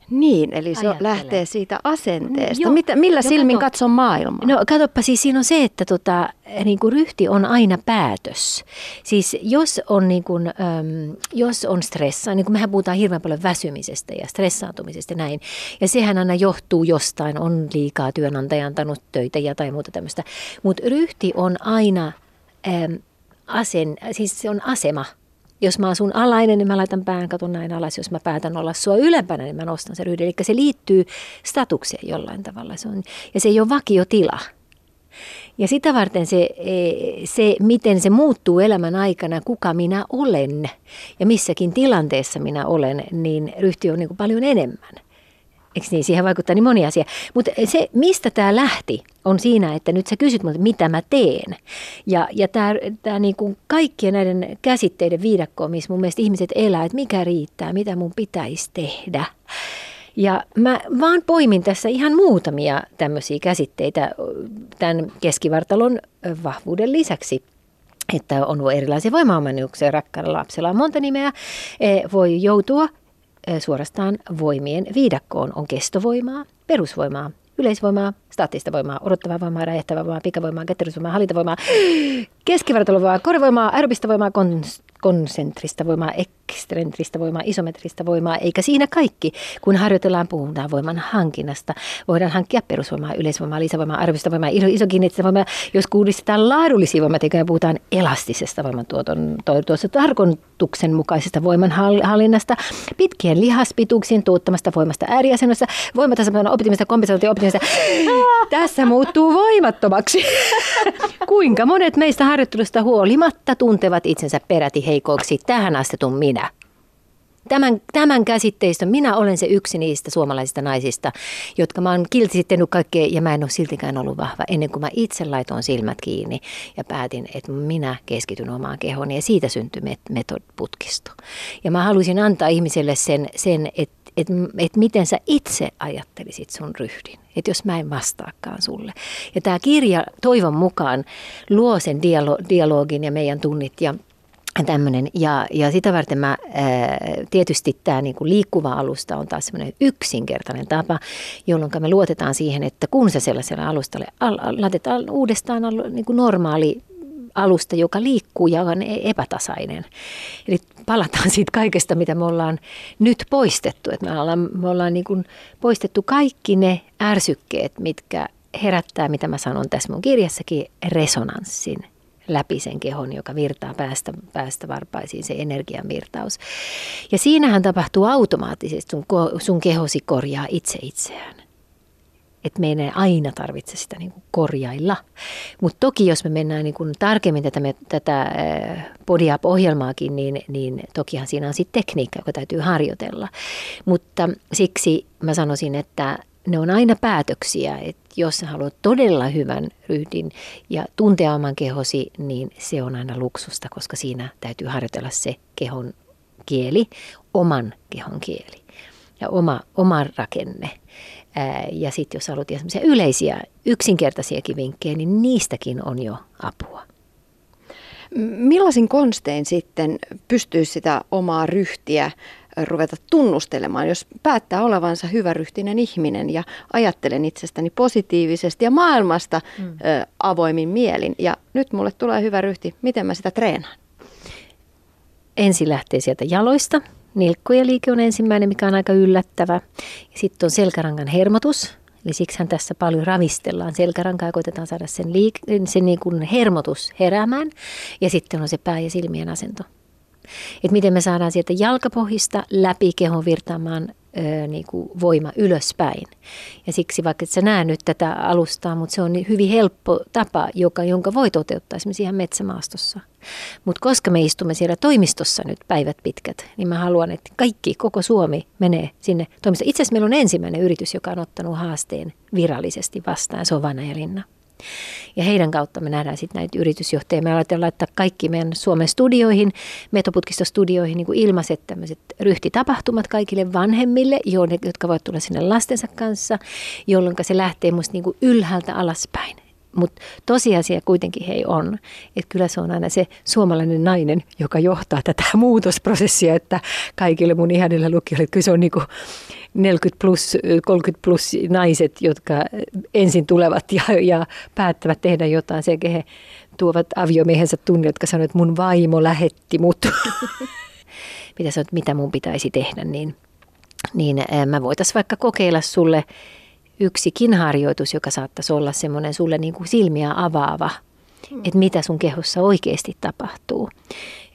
niin, eli se Ajattele. lähtee siitä asenteesta. Joo. Mitä, millä silmin kato, katson maailmaa? No katsoppa, siis siinä on se, että tota, niin kuin ryhti on aina päätös. Siis jos on, niin kuin, äm, jos on stressa, niin kuin mehän puhutaan hirveän paljon väsymisestä ja stressaantumisesta ja näin. Ja sehän aina johtuu jostain, on liikaa työnantaja antanut töitä ja tai muuta tämmöistä. Mutta ryhti on aina äm, asen, siis se on asema – jos mä asun alainen, niin mä laitan pään katon näin alas. Jos mä päätän olla sua ylempänä, niin mä nostan sen ryhden. Eli se liittyy statukseen jollain tavalla. Se on, ja se ei ole vakiotila. Ja sitä varten se, e, se, miten se muuttuu elämän aikana, kuka minä olen ja missäkin tilanteessa minä olen, niin ryhti on niin paljon enemmän. Eikö niin? Siihen vaikuttaa niin moni asia. Mutta se, mistä tämä lähti, on siinä, että nyt sä kysyt multa, mitä mä teen. Ja, ja tämä niinku kaikkien näiden käsitteiden viidakko, missä mun mielestä ihmiset elää, että mikä riittää, mitä mun pitäisi tehdä. Ja mä vaan poimin tässä ihan muutamia tämmöisiä käsitteitä tämän keskivartalon vahvuuden lisäksi että on erilaisia voimaomannuksia. Rakkaalla lapsella on monta nimeä. E, voi joutua suorastaan voimien viidakkoon. On kestovoimaa, perusvoimaa, yleisvoimaa, staattista voimaa, odottavaa voimaa, räjähtävää voimaa, pikavoimaa, ketterysvoimaa, hallintavoimaa, keskivartalovoimaa, korevoimaa, aerobista voimaa, konsentrista voimaa, ekstrentristä voimaa, isometristä voimaa, eikä siinä kaikki. Kun harjoitellaan, puhutaan voiman hankinnasta. Voidaan hankkia perusvoimaa, yleisvoimaa, lisävoimaa, arvista voimaa, iso, isokineettistä voimaa. Jos kuulistetaan laadullisia voimatekoja, puhutaan elastisesta voimantuoton tuossa tarkoituksen mukaisesta voimanhallinnasta, pitkien lihaspituuksien tuottamasta voimasta ääriasennossa, voimatasapainon optimista, kompensaatio optimista. Tässä muuttuu voimattomaksi. Kuinka monet meistä harjoittelusta huolimatta tuntevat itsensä peräti heikoiksi tähän astetun minä? Tämän, tämän käsitteistön, minä olen se yksi niistä suomalaisista naisista, jotka mä oon kiltisti tehnyt kaikkea ja mä en ole siltikään ollut vahva ennen kuin mä itse laitoin silmät kiinni ja päätin, että minä keskityn omaan kehoon ja siitä syntyi metodputkisto. Ja mä haluaisin antaa ihmiselle sen, sen että että et miten sä itse ajattelisit sun ryhdin, että jos mä en vastaakaan sulle. Ja tämä kirja toivon mukaan luo sen dialo- dialogin ja meidän tunnit ja tämmöinen. Ja, ja sitä varten mä, ää, tietysti tämä niinku liikkuva alusta on taas semmoinen yksinkertainen tapa, jolloin me luotetaan siihen, että kun sä sellaiselle alustalle al, al, laitetaan uudestaan al, niinku normaali alusta, joka liikkuu ja on e-, epätasainen. Eli palataan siitä kaikesta, mitä me ollaan nyt poistettu. Että me ollaan, me ollaan niin kuin poistettu kaikki ne ärsykkeet, mitkä herättää, mitä mä sanon tässä mun kirjassakin, resonanssin läpi sen kehon, joka virtaa päästä, päästä varpaisiin, se energian virtaus. Ja siinähän tapahtuu automaattisesti, sun, sun kehosi korjaa itse itseään että meidän ei aina tarvitse sitä niin kuin korjailla. Mutta toki jos me mennään niin kuin tarkemmin tätä, me, tätä Body Up-ohjelmaakin, niin, niin tokihan siinä on sitten tekniikka, joka täytyy harjoitella. Mutta siksi mä sanoisin, että ne on aina päätöksiä, että jos haluat todella hyvän ryhdin ja tuntea oman kehosi, niin se on aina luksusta, koska siinä täytyy harjoitella se kehon kieli, oman kehon kieli ja oma, oma rakenne. Ja sitten jos haluat yleisiä, yksinkertaisiakin vinkkejä, niin niistäkin on jo apua. Millaisin konstein sitten pystyy sitä omaa ryhtiä ruveta tunnustelemaan, jos päättää olevansa hyväryhtinen ihminen ja ajattelen itsestäni positiivisesti ja maailmasta mm. ö, avoimin mielin. Ja nyt mulle tulee hyvä ryhti, miten mä sitä treenaan? Ensin lähtee sieltä jaloista – Nilkkojen liike on ensimmäinen, mikä on aika yllättävä. Sitten on selkärangan hermotus, eli siksihän tässä paljon ravistellaan selkärankaa ja koitetaan saada sen, liik- sen niin kuin hermotus heräämään. Ja sitten on se pää- ja silmien asento. Et miten me saadaan sieltä jalkapohjista läpi kehon virtaamaan ö, niin kuin voima ylöspäin. Ja siksi vaikka et sä näe nyt tätä alustaa, mutta se on niin hyvin helppo tapa, joka, jonka voi toteuttaa esimerkiksi ihan metsämaastossa. Mutta koska me istumme siellä toimistossa nyt päivät pitkät, niin mä haluan, että kaikki, koko Suomi menee sinne toimistoon. Itse asiassa meillä on ensimmäinen yritys, joka on ottanut haasteen virallisesti vastaan, se on Vanna ja heidän kautta me nähdään sitten näitä yritysjohtajia. Me aletaan laittaa kaikki meidän Suomen studioihin, metoputkistostudioihin niin kuin ilmaiset tämmöiset ryhtitapahtumat kaikille vanhemmille, jotka voivat tulla sinne lastensa kanssa, jolloin se lähtee musta niin ylhäältä alaspäin. Mutta tosiasia kuitenkin hei on, että kyllä se on aina se suomalainen nainen, joka johtaa tätä muutosprosessia, että kaikille mun ihanille lukijoille, kyllä se on niinku 40 plus, 30 plus naiset, jotka ensin tulevat ja, ja päättävät tehdä jotain. Se, he tuovat aviomiehensä tunne, jotka sanoo, että mun vaimo lähetti mut. mitä sanot, mitä mun pitäisi tehdä, niin, niin mä voitaisiin vaikka kokeilla sulle yksikin harjoitus, joka saattaisi olla semmoinen sulle niin kuin silmiä avaava, mm. että mitä sun kehossa oikeasti tapahtuu.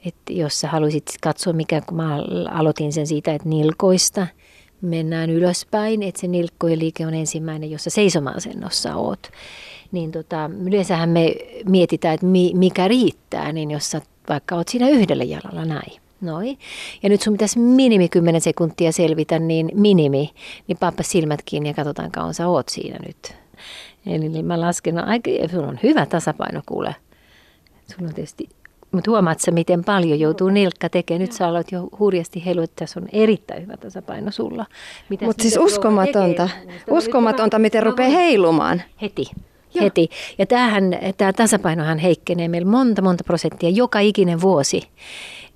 että jos sä haluaisit katsoa, mikä kun mä aloitin sen siitä, että nilkoista mennään ylöspäin, että se nilkkojen liike on ensimmäinen, jossa seisoma-asennossa oot. Niin tota, yleensähän me mietitään, että mi, mikä riittää, niin jos sä vaikka oot siinä yhdellä jalalla näin. Noin. Ja nyt sun pitäisi minimi 10 sekuntia selvitä, niin minimi, niin pappa silmät kiinni ja katsotaan kauan sä oot siinä nyt. Eli niin mä lasken, no, aika, sulla on hyvä tasapaino kuule. Sulla on tietysti, mutta huomaat sä, miten paljon joutuu nilkka tekemään. Nyt sä aloit jo hurjasti heilu, että tässä on erittäin hyvä tasapaino sulla. Mutta siis uskomatonta, uskomatonta, miten rupeaa heilumaan. Heti. Joo. heti. Ja tämähän, tämä tasapainohan heikkenee meillä monta, monta prosenttia joka ikinen vuosi.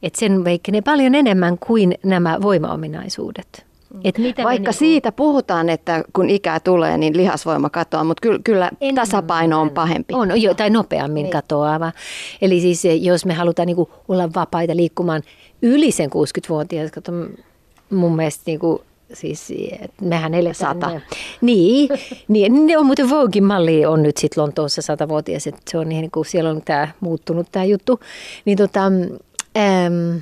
Et sen veikkenee paljon enemmän kuin nämä voimaominaisuudet. Et mitä Vaikka me niinku- siitä puhutaan, että kun ikää tulee, niin lihasvoima katoaa, mutta kyllä, kyllä Enemmän. tasapaino on pahempi. On, jo, tai nopeammin niin. katoava. Eli siis eh, jos me halutaan niin kuin olla vapaita liikkumaan yli sen 60-vuotiaat, kato, mun mielestä niin kuin, siis, että mehän eletään... Sata. Niin, niin, ne on muuten Voguein malli on nyt sitten Lontoossa satavuotias, että se on niin kuin siellä on tämä muuttunut tämä juttu. Niin tota, äm,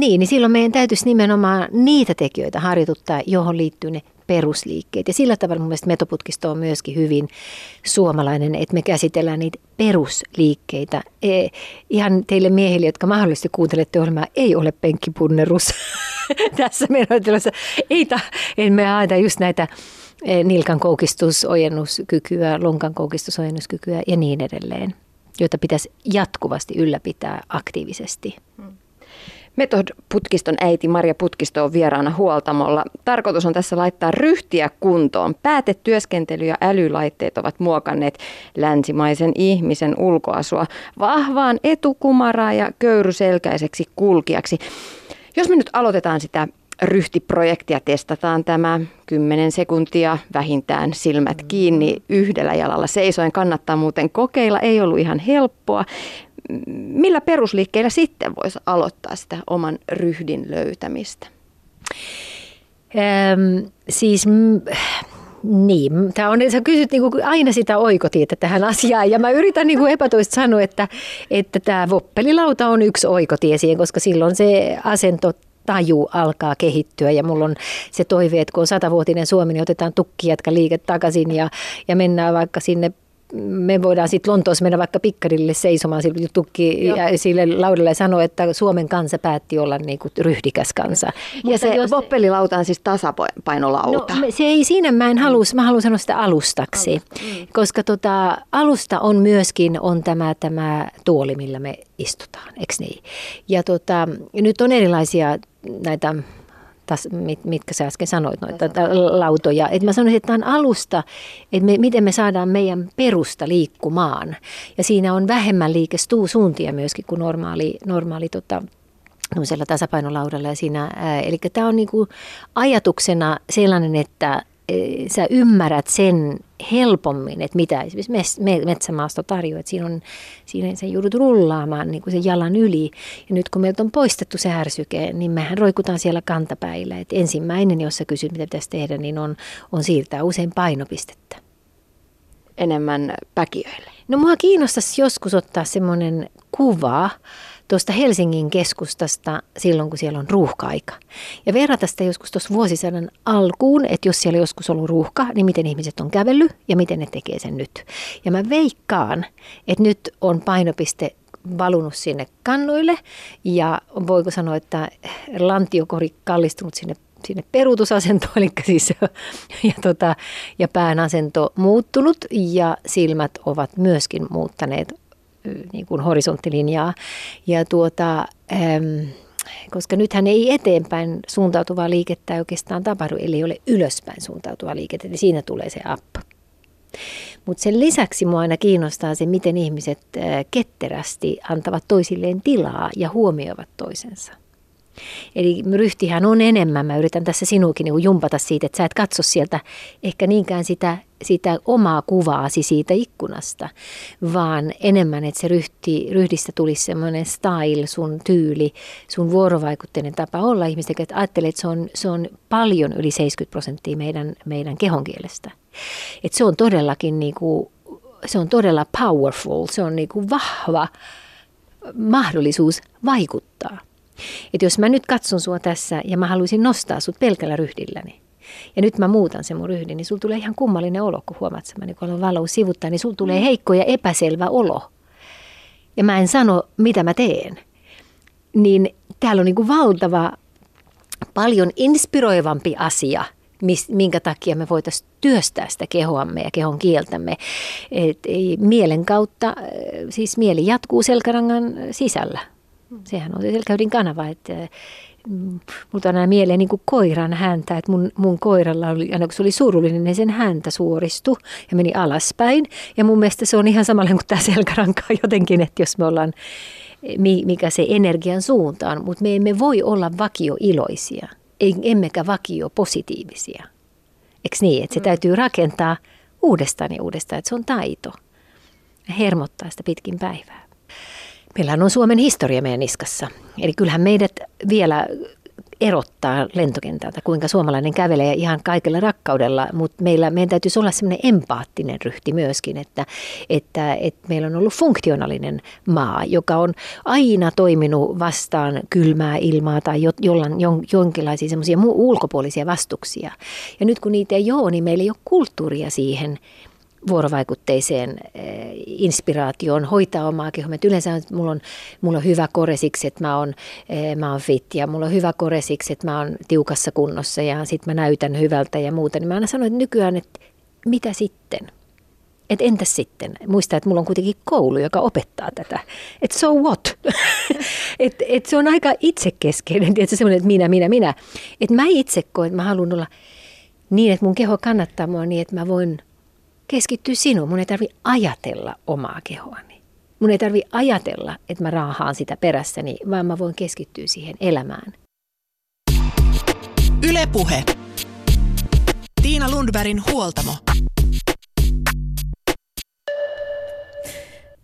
niin, niin silloin meidän täytyisi nimenomaan niitä tekijöitä harjoituttaa, johon liittyy ne perusliikkeet. Ja sillä tavalla mun mielestä metoputkisto on myöskin hyvin suomalainen, että me käsitellään niitä perusliikkeitä. E, ihan teille miehille, jotka mahdollisesti kuuntelette ohjelmaa, ei ole penkkipunnerus tässä menotilassa. Ei ta, en me haeta just näitä e, nilkan koukistusojennuskykyä, lonkan koukistusojennuskykyä ja niin edelleen, joita pitäisi jatkuvasti ylläpitää aktiivisesti. Metod-putkiston äiti Maria Putkisto on vieraana huoltamolla. Tarkoitus on tässä laittaa ryhtiä kuntoon. Päätetyöskentely ja älylaitteet ovat muokanneet länsimaisen ihmisen ulkoasua vahvaan etukumaraa ja köyryselkäiseksi kulkijaksi. Jos me nyt aloitetaan sitä ryhtiprojektia, testataan tämä 10 sekuntia vähintään silmät kiinni yhdellä jalalla seisoen. Kannattaa muuten kokeilla, ei ollut ihan helppoa millä perusliikkeillä sitten voisi aloittaa sitä oman ryhdin löytämistä? Öm, siis niin, tämä on, sä kysyt niin kuin aina sitä oikotietä tähän asiaan ja mä yritän niin kuin epätoista sanoa, että, että tämä voppelilauta on yksi oikotie siihen, koska silloin se asento taju alkaa kehittyä. Ja mulla on se toive, että kun on satavuotinen Suomi, niin otetaan tukkijatka liike takaisin ja, ja mennään vaikka sinne me voidaan sitten Lontoossa mennä vaikka pikkarille seisomaan sille tukki ja sille laudalle ja sanoa, että Suomen kansa päätti olla niin kuin ryhdikäs kansa. Ja Mutta se jos- voppelilauta on siis tasapainolauta. No, se ei siinä, mä en halua, mä haluan sanoa sitä alustaksi, mm. koska tota, alusta on myöskin on tämä, tämä tuoli, millä me istutaan, eikö niin? Ja tota, nyt on erilaisia näitä tas, mit, mitkä sä äsken sanoit, noita ta- lautoja. Et mä sanoisin, että tämä on alusta, että me, miten me saadaan meidän perusta liikkumaan. Ja siinä on vähemmän liikesuuntia myöskin kuin normaali, normaali tota, tämmöisellä tasapainolaudalla. Ja siinä, ää, eli tämä on niinku ajatuksena sellainen, että sä ymmärrät sen helpommin, että mitä esimerkiksi metsämaasto tarjoaa. Että siinä, on, siinä sä joudut rullaamaan niin kuin sen jalan yli. Ja nyt kun meiltä on poistettu se härsyke, niin mehän roikutaan siellä kantapäillä. Et ensimmäinen, jos sä kysyt, mitä pitäisi tehdä, niin on, on siirtää usein painopistettä. Enemmän päkiöille. No mua kiinnostaisi joskus ottaa semmoinen kuva tuosta Helsingin keskustasta silloin, kun siellä on ruuhka-aika. Ja verrata sitä joskus tuossa vuosisadan alkuun, että jos siellä joskus ollut ruuhka, niin miten ihmiset on kävellyt ja miten ne tekee sen nyt. Ja mä veikkaan, että nyt on painopiste valunut sinne kannoille ja voiko sanoa, että lantiokori kallistunut sinne sinne peruutusasentoon, eli siis ja, tota, ja pään asento muuttunut ja silmät ovat myöskin muuttaneet niin kuin horisonttilinjaa. Ja tuota, äm, koska nythän ei eteenpäin suuntautuvaa liikettä oikeastaan tapahdu, eli ole ylöspäin suuntautuvaa liikettä, eli siinä tulee se up. Mutta sen lisäksi mua aina kiinnostaa se, miten ihmiset äh, ketterästi antavat toisilleen tilaa ja huomioivat toisensa. Eli ryhtihän on enemmän, mä yritän tässä sinuukin niin jumpata siitä, että sä et katso sieltä ehkä niinkään sitä, sitä omaa kuvaasi siitä ikkunasta, vaan enemmän, että se ryhti, ryhdistä tulisi semmoinen style, sun tyyli, sun vuorovaikutteinen tapa olla ihmisten, että ajattelee, että se on, se on paljon yli 70 prosenttia meidän, meidän kehonkielestä. Että se on todellakin niin kuin, se on todella powerful, se on niin kuin vahva mahdollisuus vaikuttaa. Että jos mä nyt katson sua tässä ja mä haluaisin nostaa sut pelkällä ryhdilläni, ja nyt mä muutan sen mun ryhdin, niin sulla tulee ihan kummallinen olo, kun huomaat, että mä niin kun valo sivuttaa, niin sulla tulee heikko ja epäselvä olo. Ja mä en sano, mitä mä teen. Niin täällä on niin kuin valtava, paljon inspiroivampi asia, minkä takia me voitaisiin työstää sitä kehoamme ja kehon kieltämme. Et, mielen kautta, siis mieli jatkuu selkärangan sisällä. Sehän on se selkäydin kanava, että mm, Multa on aina mieleen niin kuin koiran häntä, että mun, mun koiralla oli, aina kun se oli surullinen, niin sen häntä suoristui ja meni alaspäin. Ja mun mielestä se on ihan samalla kuin tämä selkäranka jotenkin, että jos me ollaan, mi- mikä se energian suuntaan, mutta me emme voi olla vakioiloisia. emmekä vakio positiivisia. Eikö niin, että se mm. täytyy rakentaa uudestaan ja uudestaan, että se on taito. Ja hermottaa sitä pitkin päivää. Meillä on Suomen historia meidän niskassa. Eli kyllähän meidät vielä erottaa lentokentältä, kuinka suomalainen kävelee ihan kaikella rakkaudella, mutta meillä, meidän täytyisi olla semmoinen empaattinen ryhti myöskin, että, että, että meillä on ollut funktionaalinen maa, joka on aina toiminut vastaan kylmää ilmaa tai jo, jollain, jon, jonkinlaisia semmoisia ulkopuolisia vastuksia. Ja nyt kun niitä ei ole, niin meillä ei ole kulttuuria siihen, vuorovaikutteiseen eh, inspiraatioon, hoitaa omaa kehoa. Yleensä että mulla on, mulla on hyvä kore siksi, että mä oon, eh, mä oon fit ja mulla on hyvä kore siksi, että mä oon tiukassa kunnossa ja sitten mä näytän hyvältä ja muuta. Niin mä aina sanon, että nykyään, että mitä sitten? Että entäs sitten? Muista, että mulla on kuitenkin koulu, joka opettaa tätä. Että so what? että et se on aika itsekeskeinen, tietysti semmoinen, että minä, minä, minä. Että mä itse koen, että mä haluan olla niin, että mun keho kannattaa mua niin, että mä voin keskittyä sinuun. Mun ei tarvi ajatella omaa kehoani. Mun ei tarvi ajatella, että mä raahaan sitä perässäni, vaan mä voin keskittyä siihen elämään. Ylepuhe. Tiina Lundbergin huoltamo.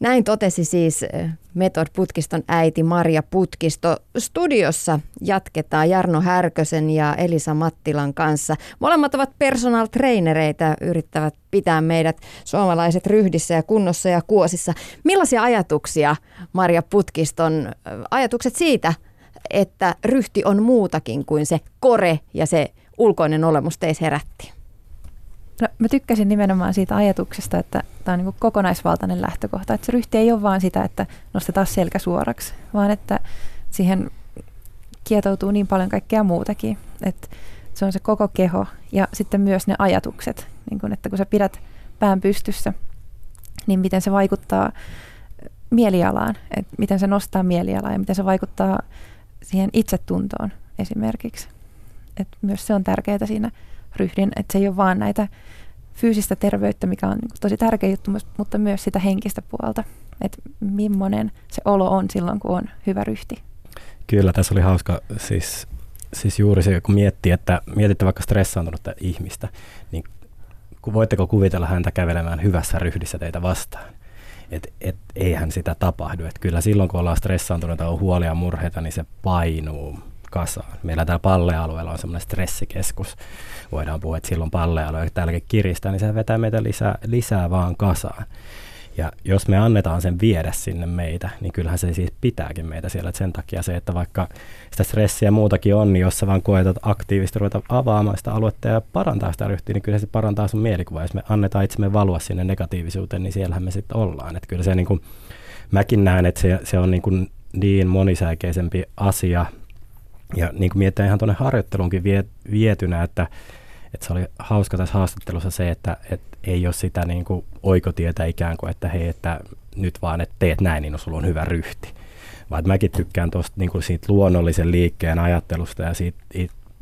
Näin totesi siis eh, Method Putkiston äiti Maria Putkisto. Studiossa jatketaan Jarno Härkösen ja Elisa Mattilan kanssa. Molemmat ovat personal trainereita, yrittävät pitää meidät suomalaiset ryhdissä ja kunnossa ja kuosissa. Millaisia ajatuksia, Maria Putkiston, eh, ajatukset siitä, että ryhti on muutakin kuin se kore ja se ulkoinen olemus teissä herätti? No, mä tykkäsin nimenomaan siitä ajatuksesta, että tämä on niin kokonaisvaltainen lähtökohta. Että se ryhti ei ole vaan sitä, että nostetaan selkä suoraksi, vaan että siihen kietoutuu niin paljon kaikkea muutakin. Että se on se koko keho ja sitten myös ne ajatukset. Niin kun, että kun sä pidät pään pystyssä, niin miten se vaikuttaa mielialaan, että miten se nostaa mielialaa ja miten se vaikuttaa siihen itsetuntoon esimerkiksi. Et myös se on tärkeää siinä ryhdin, että se ei ole vaan näitä fyysistä terveyttä, mikä on niin tosi tärkeä juttu, mutta myös sitä henkistä puolta, että millainen se olo on silloin, kun on hyvä ryhti. Kyllä, tässä oli hauska siis, siis juuri se, kun miettii, että mietitte vaikka stressaantunutta ihmistä, niin voitteko kuvitella häntä kävelemään hyvässä ryhdissä teitä vastaan? Et, et, eihän sitä tapahdu. Et kyllä silloin, kun ollaan stressaantuneita, on huolia ja murheita, niin se painuu kasaan. Meillä täällä pallealueella on semmoinen stressikeskus. Voidaan puhua, että silloin pallealue täälläkin kiristää, niin se vetää meitä lisää, lisää vaan kasaan. Ja jos me annetaan sen viedä sinne meitä, niin kyllähän se siis pitääkin meitä siellä. Et sen takia se, että vaikka sitä stressiä ja muutakin on, niin jos sä vaan koetat aktiivisesti ruveta avaamaan sitä aluetta ja parantaa sitä ryhtiä, niin kyllä se parantaa sun mielikuva. Jos me annetaan itsemme valua sinne negatiivisuuteen, niin siellähän me sitten ollaan. Et kyllä se niin kuin, mäkin näen, että se, se on niin, kuin niin monisäikeisempi asia, ja niin kuin mietitään ihan tuonne harjoitteluunkin vie, vietynä, että, että se oli hauska tässä haastattelussa se, että, että ei ole sitä niin kuin oikotietä ikään kuin, että hei, että nyt vaan, että teet näin, niin sulla on hyvä ryhti. Vaan mäkin tykkään tuosta niin kuin siitä luonnollisen liikkeen ajattelusta ja siitä,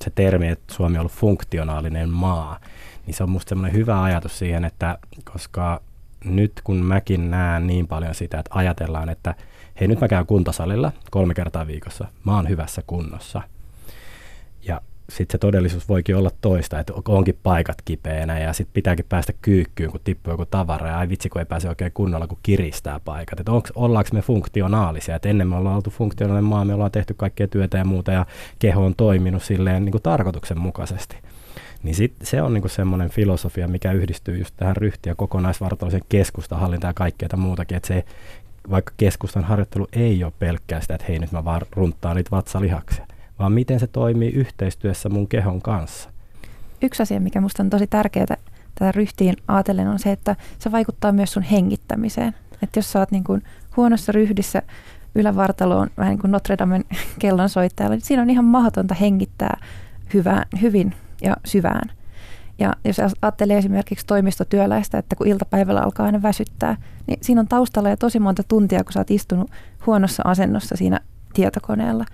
se termi, että Suomi on ollut funktionaalinen maa, niin se on musta semmoinen hyvä ajatus siihen, että koska nyt kun mäkin näen niin paljon sitä, että ajatellaan, että – hei nyt mä käyn kuntosalilla kolme kertaa viikossa, mä oon hyvässä kunnossa. Ja sitten se todellisuus voikin olla toista, että onkin paikat kipeänä ja sitten pitääkin päästä kyykkyyn, kun tippuu joku tavara ja ai vitsi, kun ei pääse oikein kunnolla, kun kiristää paikat. Että ollaanko me funktionaalisia, että ennen me ollaan oltu funktionaalinen maa, me ollaan tehty kaikkea työtä ja muuta ja keho on toiminut silleen niin kuin tarkoituksenmukaisesti. Niin sit se on niinku semmoinen filosofia, mikä yhdistyy just tähän ryhti- ja kokonaisvartaloisen keskustahallintaan ja kaikkea muutakin, että se vaikka keskustan harjoittelu ei ole pelkkää sitä, että hei nyt mä vaan runttaan niitä vatsalihaksia, vaan miten se toimii yhteistyössä mun kehon kanssa. Yksi asia, mikä musta on tosi tärkeää tätä ryhtiin ajatellen on se, että se vaikuttaa myös sun hengittämiseen. Että jos sä oot niin kuin huonossa ryhdissä ylävartaloon vähän niin kuin Notre Damen kellonsoittajalla, niin siinä on ihan mahdotonta hengittää hyvää, hyvin ja syvään. Ja jos ajattelee esimerkiksi toimistotyöläistä, että kun iltapäivällä alkaa aina väsyttää, niin siinä on taustalla jo tosi monta tuntia, kun sä oot istunut huonossa asennossa siinä tietokoneella.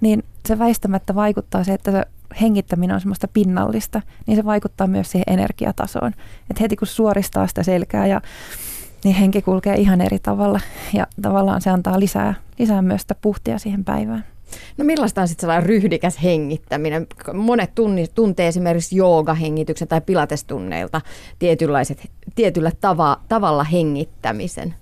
Niin se väistämättä vaikuttaa se, että se hengittäminen on semmoista pinnallista, niin se vaikuttaa myös siihen energiatasoon. Että heti kun suoristaa sitä selkää ja niin henki kulkee ihan eri tavalla ja tavallaan se antaa lisää, lisää myös sitä puhtia siihen päivään. No millaista on sitten sellainen ryhdikäs hengittäminen? Monet tunni, tuntee esimerkiksi joogahengityksen tai pilatestunneilta tietynlaiset, tietyllä tava, tavalla hengittämisen.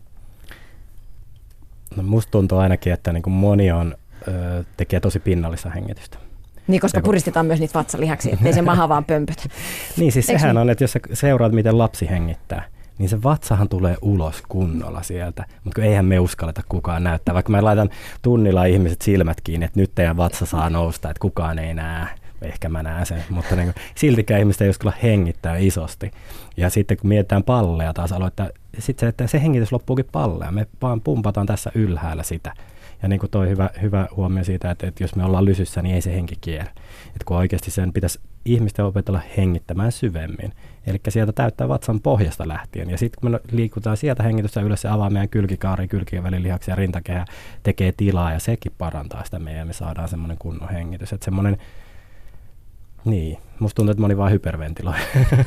No musta tuntuu ainakin, että niin kuin moni on, ö, tekee tosi pinnallista hengitystä. Niin, koska Ja kun- puristetaan myös niitä vatsalihaksia, ettei se maha vaan pömpötä. Niin siis Eiks sehän niin? on, että jos sä seuraat, miten lapsi hengittää, niin se vatsahan tulee ulos kunnolla sieltä. Mutta eihän me uskalleta kukaan näyttää. Vaikka mä laitan tunnilla ihmiset silmät kiinni, että nyt teidän vatsa saa nousta, että kukaan ei näe. Ehkä mä näen sen, mutta niin kuin, siltikään ihmistä ei uskalla hengittää isosti. Ja sitten kun mietitään palleja taas aloittaa, sitten se, että se hengitys loppuukin palleja. Me vaan pumpataan tässä ylhäällä sitä. Ja niin kuin toi hyvä, hyvä huomio siitä, että, että jos me ollaan lysyssä, niin ei se henki kierrä. Että kun oikeasti sen pitäisi ihmisten opetella hengittämään syvemmin. Eli sieltä täyttää vatsan pohjasta lähtien. Ja sitten kun me liikutaan sieltä hengitystä ylös, se avaa meidän kylkikaari, kylkien välilihaksia ja rintakehä, tekee tilaa ja sekin parantaa sitä meidän ja me saadaan semmoinen kunnon hengitys. Että semmoinen, niin, musta tuntuu, että moni vaan hyperventiloi.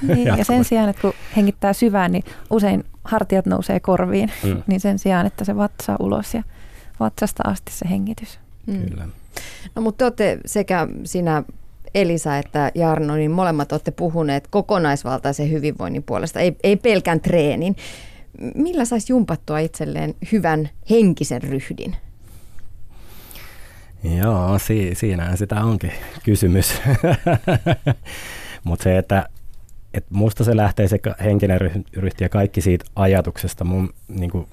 Niin, ja sen sijaan, että kun hengittää syvään, niin usein hartiat nousee korviin, Mm. niin sen sijaan, että se vatsa ulos ja vatsasta asti se hengitys. Mm. Kyllä. No mutta te olette sekä sinä Elisa että Jarno, niin molemmat olette puhuneet kokonaisvaltaisen hyvinvoinnin puolesta, ei, ei pelkän treenin. Millä saisi jumpattua itselleen hyvän henkisen ryhdin? Joo, si- siinähän sitä onkin kysymys. Mutta se, että et musta se lähtee se henkinen ryh- ryhti ja kaikki siitä ajatuksesta. Mun, niinku,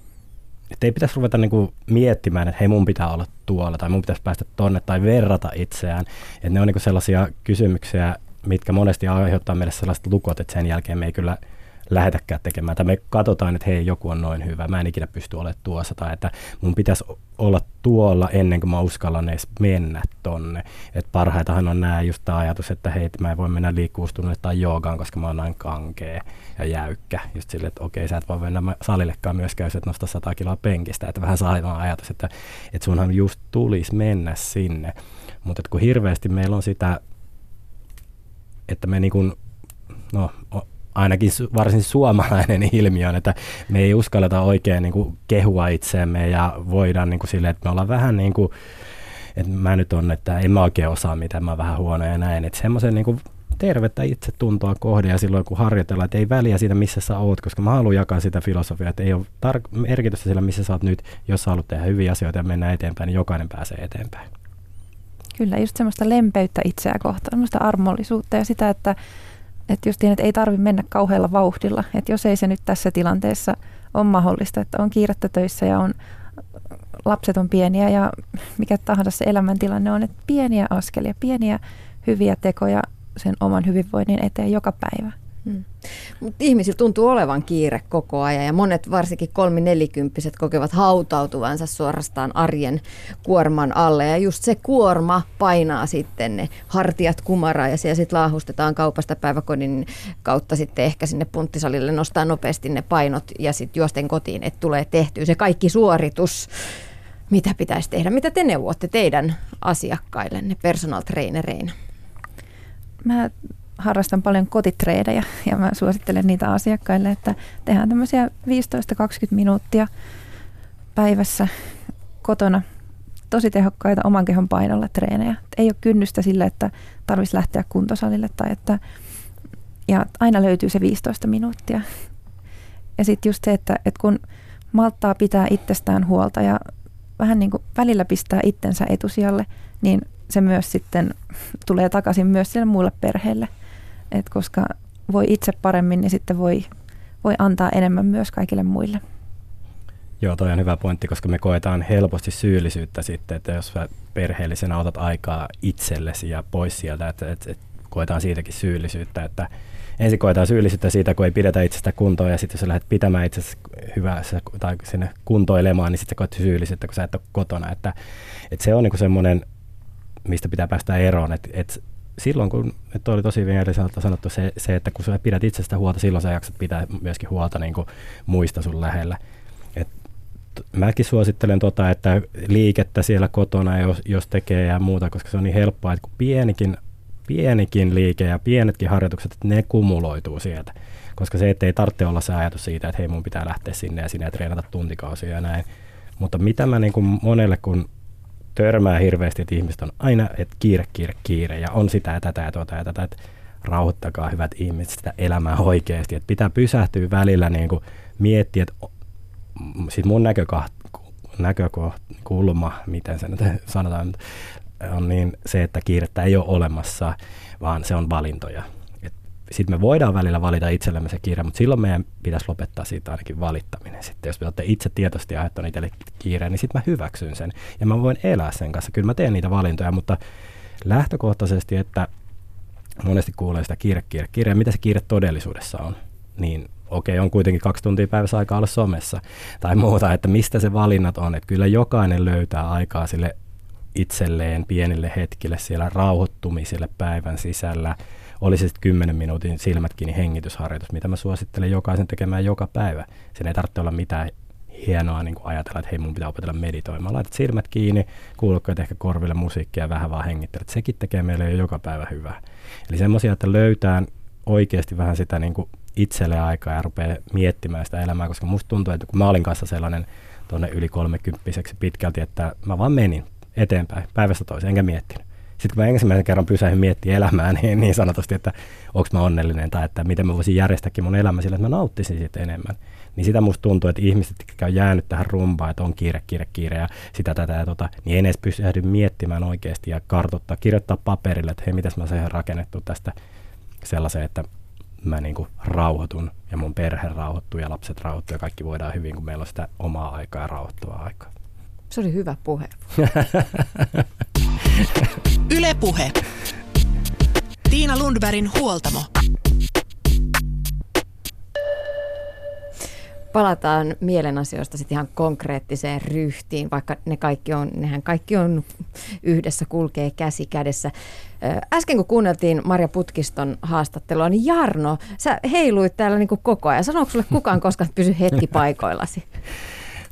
että ei pitäisi ruveta niinku miettimään, että hei mun pitää olla tuolla tai mun pitäisi päästä tonne tai verrata itseään. Että ne on niinku sellaisia kysymyksiä, mitkä monesti aiheuttaa meille sellaiset lukot, että sen jälkeen me ei kyllä lähetäkään tekemään. Tai me katsotaan, että hei, joku on noin hyvä, mä en ikinä pysty olemaan tuossa. Tai että mun pitäisi olla tuolla ennen kuin mä uskallan edes mennä tonne. Et parhaitahan on nämä just tämä ajatus, että hei, mä en voi mennä liikkuvuustunnille tai joogaan, koska mä oon näin kankea ja jäykkä. Just silleen, että okei, sä et voi mennä salillekaan myöskään, jos et nosta 100 kiloa penkistä. Että vähän sama ajatus, että, että sunhan just tulisi mennä sinne. Mutta kun hirveästi meillä on sitä, että me niin kuin, no, ainakin su- varsin suomalainen ilmiö on, että me ei uskalleta oikein niin kuin kehua itseämme ja voidaan niin kuin silleen, että me ollaan vähän niin kuin, että mä nyt on, että en mä oikein osaa mitään, mä vähän huono ja näin. Että semmoisen niin kuin tervettä itsetuntoa kohde ja silloin kun harjoitellaan, että ei väliä siitä, missä sä oot, koska mä haluan jakaa sitä filosofiaa, että ei ole tar- merkitystä sillä, missä sä oot nyt, jos sä haluat tehdä hyviä asioita ja mennä eteenpäin, niin jokainen pääsee eteenpäin. Kyllä, just semmoista lempeyttä itseä kohtaan, semmoista armollisuutta ja sitä, että, että just niin, että ei tarvitse mennä kauhealla vauhdilla. Että jos ei se nyt tässä tilanteessa ole mahdollista, että on kiirettä töissä ja on lapset on pieniä ja mikä tahansa se elämäntilanne on, että pieniä askelia, pieniä hyviä tekoja sen oman hyvinvoinnin eteen joka päivä. Hmm. Mutta ihmisillä tuntuu olevan kiire koko ajan ja monet varsinkin kolmi-nelikymppiset kokevat hautautuvansa suorastaan arjen kuorman alle. Ja just se kuorma painaa sitten ne hartiat kumaraa ja siellä sitten laahustetaan kaupasta päiväkodin kautta sitten ehkä sinne punttisalille nostaa nopeasti ne painot ja sitten juosten kotiin, että tulee tehtyä se kaikki suoritus. Mitä pitäisi tehdä? Mitä te neuvotte teidän asiakkaillenne personal trainereina? Mä harrastan paljon kotitreenejä ja mä suosittelen niitä asiakkaille, että tehdään tämmöisiä 15-20 minuuttia päivässä kotona tosi tehokkaita oman kehon painolla treenejä. Et ei ole kynnystä sille, että tarvitsisi lähteä kuntosalille tai että ja aina löytyy se 15 minuuttia. Ja sitten just se, että, että kun malttaa pitää itsestään huolta ja vähän niin kuin välillä pistää itsensä etusijalle, niin se myös sitten tulee takaisin myös sille muille perheelle. Et koska voi itse paremmin, niin sitten voi, voi antaa enemmän myös kaikille muille. Joo, toi on hyvä pointti, koska me koetaan helposti syyllisyyttä sitten, että jos perheellisenä otat aikaa itsellesi ja pois sieltä, että, että, että koetaan siitäkin syyllisyyttä, että ensin koetaan syyllisyyttä siitä, kun ei pidetä itsestä kuntoa ja sitten jos sä lähdet pitämään itsestä hyvässä tai sinne kuntoilemaan, niin sitten koet syyllisyyttä, kun sä et ole kotona, että, että se on niin semmoinen, mistä pitää päästä eroon, että, että silloin kun, että oli tosi mielelliseltä sanottu se, se, että kun sä pidät itsestä huolta, silloin sä jaksat pitää myöskin huolta niin kuin muista sun lähellä. Et mäkin suosittelen tota, että liikettä siellä kotona, jos, jos tekee ja muuta, koska se on niin helppoa, että kun pienikin, pienikin liike ja pienetkin harjoitukset, että ne kumuloituu sieltä. Koska se, että ei tarvitse olla se ajatus siitä, että hei mun pitää lähteä sinne ja sinne ja treenata tuntikausia ja näin. Mutta mitä mä niin kuin monelle, kun törmää hirveästi, että ihmiset on aina, että kiire, kiire, kiire ja on sitä ja tätä ja tuota ja tätä, että rauhoittakaa hyvät ihmiset sitä elämää oikeasti, että pitää pysähtyä välillä niin kuin miettiä, että siis mun näkökulma, miten se nyt sanotaan, on niin se, että kiirettä ei ole olemassa, vaan se on valintoja. Sitten me voidaan välillä valita itsellemme se kiire, mutta silloin meidän pitäisi lopettaa siitä ainakin valittaminen. Sitten jos me olette itse tietoisesti aiheuttaneet itselle kiireen, niin sitten mä hyväksyn sen. Ja mä voin elää sen kanssa. Kyllä mä teen niitä valintoja, mutta lähtökohtaisesti, että monesti kuulee sitä kiire, kiire, kiire. Mitä se kiire todellisuudessa on? Niin okei, okay, on kuitenkin kaksi tuntia päivässä aikaa olla somessa tai muuta, että mistä se valinnat on. Että kyllä jokainen löytää aikaa sille itselleen pienille hetkille siellä rauhoittumisille päivän sisällä. Olisi sitten 10 minuutin silmät kiinni hengitysharjoitus, mitä mä suosittelen jokaisen tekemään joka päivä. Sen ei tarvitse olla mitään hienoa niin kuin ajatella, että hei mun pitää opetella meditoimaan. Laitat silmät kiinni, kuulokkeet ehkä korville musiikkia ja vähän vaan hengittelet. Sekin tekee meille jo joka päivä hyvää. Eli semmoisia, että löytää oikeasti vähän sitä niin kuin itselle aikaa ja rupeaa miettimään sitä elämää, koska musta tuntuu, että kun mä olin kanssa sellainen tuonne yli kolmekymppiseksi pitkälti, että mä vaan menin eteenpäin päivästä toiseen, enkä miettinyt. Sitten kun mä ensimmäisen kerran pysähdin miettimään elämää, niin, niin sanotusti, että onko mä onnellinen tai että miten mä voisin järjestääkin mun elämä sillä, että mä nauttisin siitä enemmän. Niin sitä musta tuntuu, että ihmiset, jotka on jäänyt tähän rumpaan, että on kiire, kiire, kiire ja sitä, tätä ja tota, niin ei edes pysähdy miettimään oikeasti ja kartoittaa, kirjoittaa paperille, että hei, mitäs mä se rakennettu tästä sellaiseen, että mä niin kuin rauhoitun ja mun perhe rauhoittuu ja lapset rauhoittuu ja kaikki voidaan hyvin, kun meillä on sitä omaa aikaa ja rauhoittuvaa aikaa. Se oli hyvä puhe. Yle Puhe. Tiina Lundbergin huoltamo. Palataan mielen asioista sitten ihan konkreettiseen ryhtiin, vaikka ne kaikki on, nehän kaikki on yhdessä kulkee käsi kädessä. Äsken kun kuunneltiin Marja Putkiston haastattelua, niin Jarno, sä heiluit täällä niin koko ajan. Sanoiko sulle kukaan koskaan, että pysy hetki paikoillasi?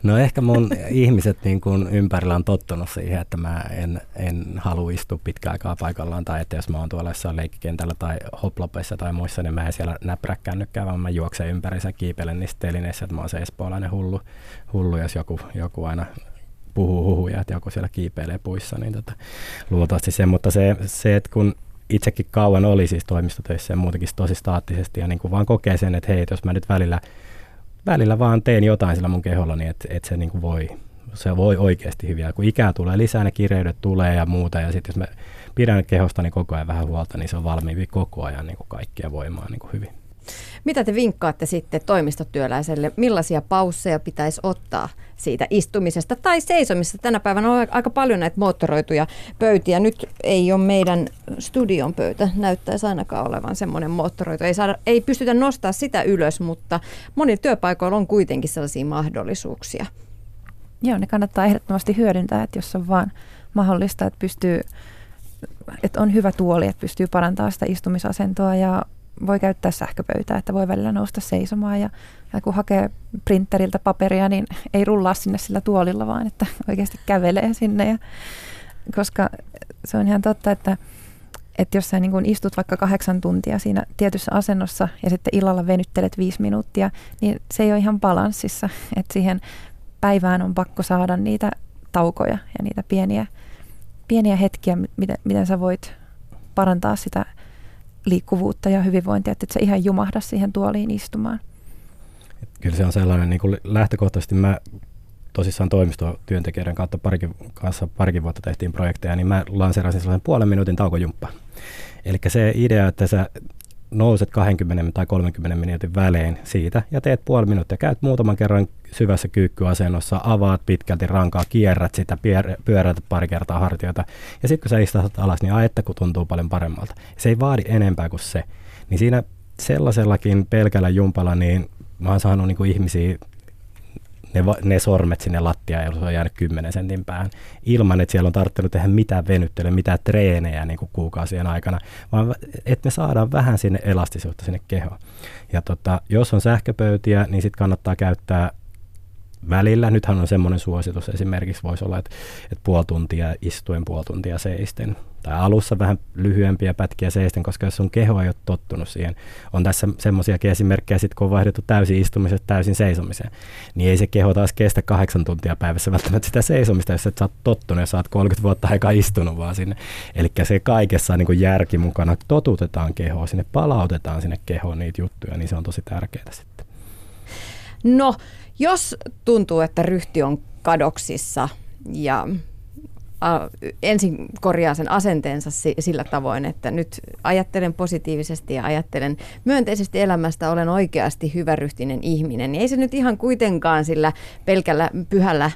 No ehkä mun ihmiset niin kuin ympärillä on tottunut siihen, että mä en, en halua istua pitkään aikaa paikallaan tai että jos mä oon tuolla jossain leikkikentällä tai hoplopeissa tai muissa, niin mä en siellä näprä kännykkää, vaan mä juoksen ympärissä kiipelen niissä telineissä, että mä oon se espoolainen hullu, hullu jos joku, joku aina puhuu huhuja, että joku siellä kiipeilee puissa, niin tota, luultavasti se, mutta se, se, että kun itsekin kauan oli siis toimistotöissä ja muutenkin tosi staattisesti ja niin kuin vaan kokee sen, että hei, jos mä nyt välillä välillä vaan teen jotain sillä mun keholla, niin että et se niin kuin voi, se voi oikeasti hyviä. Kun ikää tulee lisää, ne kireydet tulee ja muuta, ja sitten jos mä pidän kehostani koko ajan vähän huolta, niin se on valmiimpi koko ajan niin kuin kaikkia voimaa niin kuin hyvin. Mitä te vinkkaatte sitten toimistotyöläiselle? Millaisia pausseja pitäisi ottaa siitä istumisesta tai seisomisesta? Tänä päivänä on aika paljon näitä moottoroituja pöytiä. Nyt ei ole meidän studion pöytä, näyttäisi ainakaan olevan semmoinen moottoroitu. Ei, saada, ei pystytä nostaa sitä ylös, mutta monilla työpaikoilla on kuitenkin sellaisia mahdollisuuksia. Joo, ne kannattaa ehdottomasti hyödyntää, että jos on vaan mahdollista, että pystyy että on hyvä tuoli, että pystyy parantamaan sitä istumisasentoa ja voi käyttää sähköpöytää, että voi välillä nousta seisomaan ja, ja kun hakee printeriltä paperia, niin ei rullaa sinne sillä tuolilla, vaan että oikeasti kävelee sinne. Ja, koska se on ihan totta, että, että jos sä niin kun istut vaikka kahdeksan tuntia siinä tietyssä asennossa ja sitten illalla venyttelet viisi minuuttia, niin se ei ole ihan balanssissa. Että siihen päivään on pakko saada niitä taukoja ja niitä pieniä, pieniä hetkiä, miten, miten sä voit parantaa sitä liikkuvuutta ja hyvinvointia, että et se ihan jumahda siihen tuoliin istumaan. Kyllä se on sellainen, niin kuin lähtökohtaisesti mä tosissaan toimistotyöntekijöiden kautta parikin, kanssa parikin vuotta tehtiin projekteja, niin mä lanseerasin sellaisen puolen minuutin taukojumppa. Eli se idea, että sä nouset 20 tai 30 minuutin välein siitä ja teet puoli minuuttia. Käyt muutaman kerran syvässä kyykkyasennossa, avaat pitkälti rankaa, kierrät sitä, pyörät pari kertaa hartioita. Ja sitten kun sä istahtat alas, niin että kun tuntuu paljon paremmalta. Se ei vaadi enempää kuin se. Niin siinä sellaisellakin pelkällä jumpalla, niin mä oon saanut niin ihmisiä ne, ne sormet sinne lattiaan, jos on jäänyt 10 sentin päähän, ilman että siellä on tarttunut tehdä mitään venyttelyä, mitään treenejä niin kuin kuukausien aikana, vaan että me saadaan vähän sinne elastisuutta sinne kehoon. Ja tota, jos on sähköpöytiä, niin sitten kannattaa käyttää välillä. Nythän on semmoinen suositus esimerkiksi voisi olla, että, että puoli tuntia istuen, puoli tuntia seisten. Tai alussa vähän lyhyempiä pätkiä seisten, koska jos sun keho ei ole tottunut siihen. On tässä semmoisiakin esimerkkejä, sit kun on vaihdettu täysin istumisesta täysin seisomiseen, niin ei se keho taas kestä kahdeksan tuntia päivässä välttämättä sitä seisomista, jos et sä oot tottunut ja sä oot 30 vuotta aikaa istunut vaan sinne. Eli se kaikessa niin järki mukana, totutetaan kehoa sinne, palautetaan sinne kehoon niitä juttuja, niin se on tosi tärkeää sitten. No, jos tuntuu, että ryhti on kadoksissa ja ensin korjaa sen asenteensa sillä tavoin, että nyt ajattelen positiivisesti ja ajattelen myönteisesti elämästä, olen oikeasti hyväryhtinen ihminen. Ei se nyt ihan kuitenkaan sillä pelkällä pyhällä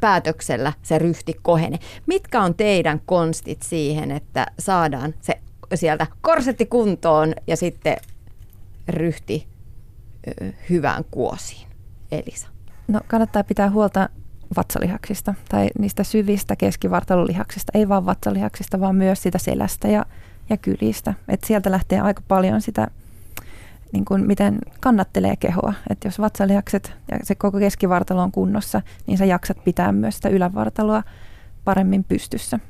päätöksellä se ryhti kohene. Mitkä on teidän konstit siihen, että saadaan se sieltä korsetti kuntoon ja sitten ryhti hyvään kuosiin? Elisa. No kannattaa pitää huolta vatsalihaksista tai niistä syvistä keskivartalolihaksista, ei vaan vatsalihaksista, vaan myös sitä selästä ja, ja kylistä. Et sieltä lähtee aika paljon sitä, niin kuin miten kannattelee kehoa. Et jos vatsalihakset ja se koko keskivartalo on kunnossa, niin sä jaksat pitää myös sitä ylävartaloa paremmin pystyssä.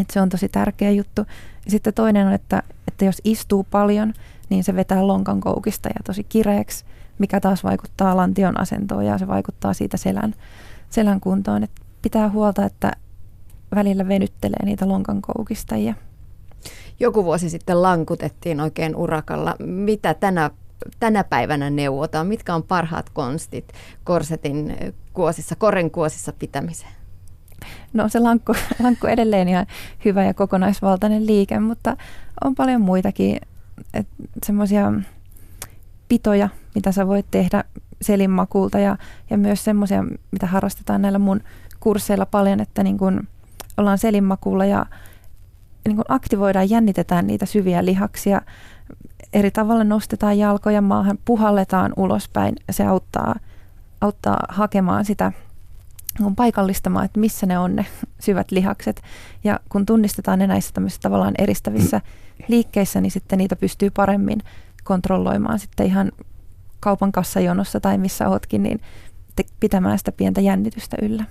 Et se on tosi tärkeä juttu. Ja sitten toinen on, että, että jos istuu paljon, niin se vetää lonkan koukista ja tosi kireeksi, mikä taas vaikuttaa lantion asentoon ja se vaikuttaa siitä selän selän kuntoon. Että pitää huolta, että välillä venyttelee niitä lonkankoukistajia. Joku vuosi sitten lankutettiin oikein urakalla. Mitä tänä, tänä päivänä neuvotaan? Mitkä on parhaat konstit korsetin kuosissa, koren kuosissa pitämiseen? No se lankku, lankku edelleen ihan hyvä ja kokonaisvaltainen liike, mutta on paljon muitakin semmoisia pitoja, mitä sä voit tehdä selinmakuulta ja, ja myös semmoisia, mitä harrastetaan näillä mun kursseilla paljon, että niin kun ollaan selinmakuulla ja niin kun aktivoidaan, jännitetään niitä syviä lihaksia. Eri tavalla nostetaan jalkoja maahan, puhalletaan ulospäin. Se auttaa, auttaa hakemaan sitä kun paikallistamaan, että missä ne on ne syvät lihakset. Ja kun tunnistetaan ne näissä tämmöisissä tavallaan eristävissä liikkeissä, niin sitten niitä pystyy paremmin kontrolloimaan sitten ihan kaupan kassajonossa tai missä ootkin, niin pitämään sitä pientä jännitystä yllä.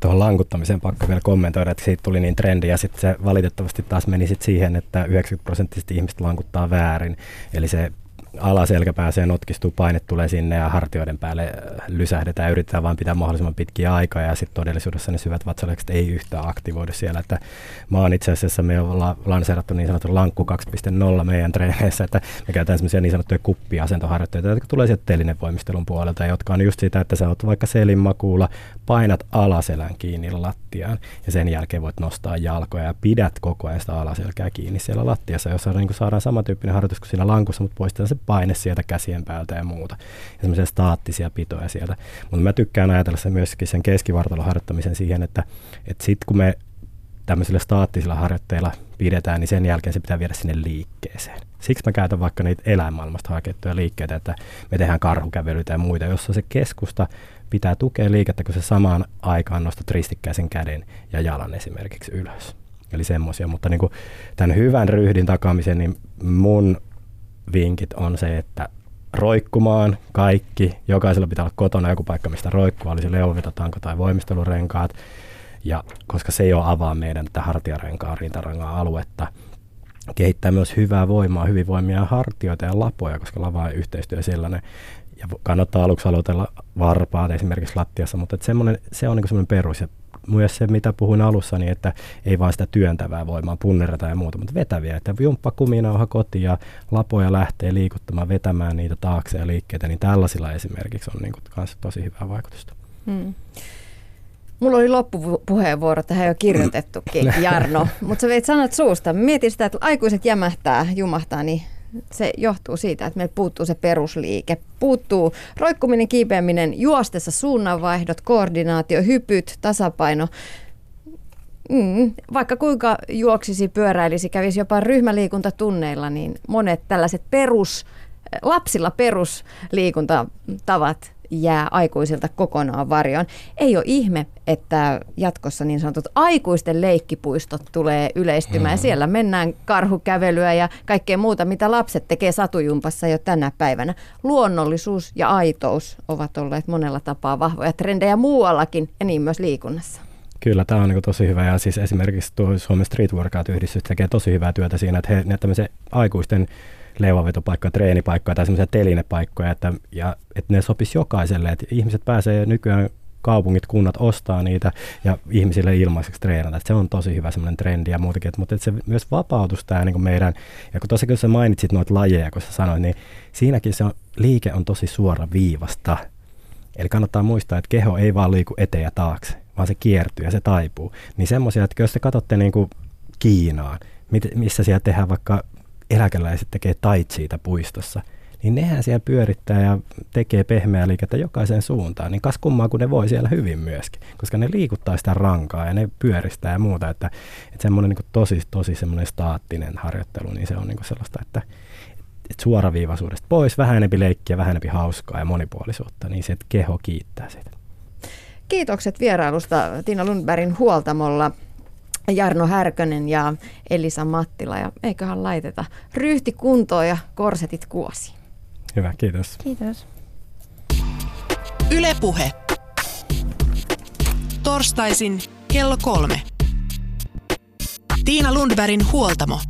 Tuohon lankuttamiseen pakko vielä kommentoida, että siitä tuli niin trendi ja sitten se valitettavasti taas meni sit siihen, että 90 prosenttisesti ihmiset lankuttaa väärin. Eli se alaselkä pääsee notkistuu, paine tulee sinne ja hartioiden päälle äh, lysähdetään ja yritetään vain pitää mahdollisimman pitkiä aikaa ja sitten todellisuudessa ne syvät vatsalihakset ei yhtään aktivoidu siellä. Että mä oon itse asiassa, me ollaan lanseerattu niin sanottu lankku 2.0 meidän treeneissä, että me käytetään semmoisia niin sanottuja kuppiasentoharjoitteita, jotka tulee sieltä telinevoimistelun puolelta, jotka on just sitä, että sä oot vaikka selinmakuulla, painat alaselän kiinni lattiaan ja sen jälkeen voit nostaa jalkoja ja pidät koko ajan sitä alaselkää kiinni siellä lattiassa, jossa niin saadaan samantyyppinen harjoitus kuin siinä lankussa, mutta poistetaan se paine sieltä käsien päältä ja muuta. Ja semmoisia staattisia pitoja sieltä. Mutta mä tykkään ajatella sen myöskin sen keskivartalon harjoittamisen siihen, että, että sitten kun me tämmöisillä staattisilla harjoitteilla pidetään, niin sen jälkeen se pitää viedä sinne liikkeeseen. Siksi mä käytän vaikka niitä eläinmaailmasta hakettuja liikkeitä, että me tehdään karhukävelyitä ja muita, jossa se keskusta pitää tukea liikettä, kun se samaan aikaan nostat ristikkäisen käden ja jalan esimerkiksi ylös. Eli semmoisia, mutta niin kuin tämän hyvän ryhdin takaamisen, niin mun vinkit on se, että roikkumaan kaikki. Jokaisella pitää olla kotona joku paikka, mistä roikkua, olisi leuvitatanko tai voimistelurenkaat. Ja koska se jo avaa meidän tätä hartiarenkaan, rintarangan aluetta, kehittää myös hyvää voimaa, hyvinvoimia hartioita ja lapoja, koska lava on yhteistyö sellainen. Ja kannattaa aluksi aloitella varpaat esimerkiksi lattiassa, mutta se on niin semmoinen perus. Ja myös se, mitä puhuin alussa, niin että ei vain sitä työntävää voimaa, punnerata ja muuta, mutta vetäviä, että jumppa kuminauha kotiin ja lapoja lähtee liikuttamaan, vetämään niitä taakse ja liikkeitä, niin tällaisilla esimerkiksi on niin kuin, tosi hyvää vaikutusta. Hmm. Mulla oli loppupuheenvuoro tähän jo kirjoitettukin, Jarno, mutta sä veit sanat suusta. Mietin sitä, että aikuiset jämähtää, jumahtaa, niin se johtuu siitä, että meillä puuttuu se perusliike. Puuttuu roikkuminen, kiipeäminen, juostessa suunnanvaihdot, koordinaatio, hypyt, tasapaino. Mm, vaikka kuinka juoksisi, pyöräilisi, kävisi jopa ryhmäliikuntatunneilla, niin monet tällaiset perus, lapsilla perusliikuntatavat jää aikuisilta kokonaan varjoon. Ei ole ihme, että jatkossa niin sanotut aikuisten leikkipuistot tulee yleistymään. Hmm. Siellä mennään karhukävelyä ja kaikkea muuta, mitä lapset tekee satujumpassa jo tänä päivänä. Luonnollisuus ja aitous ovat olleet monella tapaa vahvoja trendejä muuallakin ja niin myös liikunnassa. Kyllä, tämä on niin tosi hyvä ja siis esimerkiksi tuo Suomen Street Workout-yhdistys tekee tosi hyvää työtä siinä, että he ne tämmöisen aikuisten leivavetopaikkoja, treenipaikkoja tai semmoisia telinepaikkoja, että, ja, että ne sopisi jokaiselle, että ihmiset pääsee nykyään kaupungit, kunnat ostaa niitä ja ihmisille ilmaiseksi treenata. Että se on tosi hyvä semmoinen trendi ja muutenkin, että, mutta että se myös vapautus tämä niin meidän, ja kun tosiaan kun sä mainitsit noita lajeja, kun sä sanoit, niin siinäkin se on, liike on tosi suora viivasta. Eli kannattaa muistaa, että keho ei vaan liiku eteen ja taakse, vaan se kiertyy ja se taipuu. Niin semmoisia, että jos te katsotte niin Kiinaan, missä siellä tehdään vaikka eläkeläiset tekee taitsiita puistossa, niin nehän siellä pyörittää ja tekee pehmeää liikettä jokaisen suuntaan, niin kas kummaa, kun ne voi siellä hyvin myöskin, koska ne liikuttaa sitä rankaa ja ne pyöristää ja muuta, että, että semmoinen niin tosi, tosi semmoinen staattinen harjoittelu, niin se on niin sellaista, että, että suoraviivaisuudesta pois, vähän enempi leikkiä, vähän enempi hauskaa ja monipuolisuutta, niin se keho kiittää sitä. Kiitokset vierailusta Tiina Lundbergin huoltamolla. Jarno Härkönen ja Elisa Mattila ja eiköhän laiteta ryhti kuntoon ja korsetit kuosi. Hyvä, kiitos. Kiitos. Ylepuhe. Torstaisin kello kolme. Tiina Lundbergin huoltamo.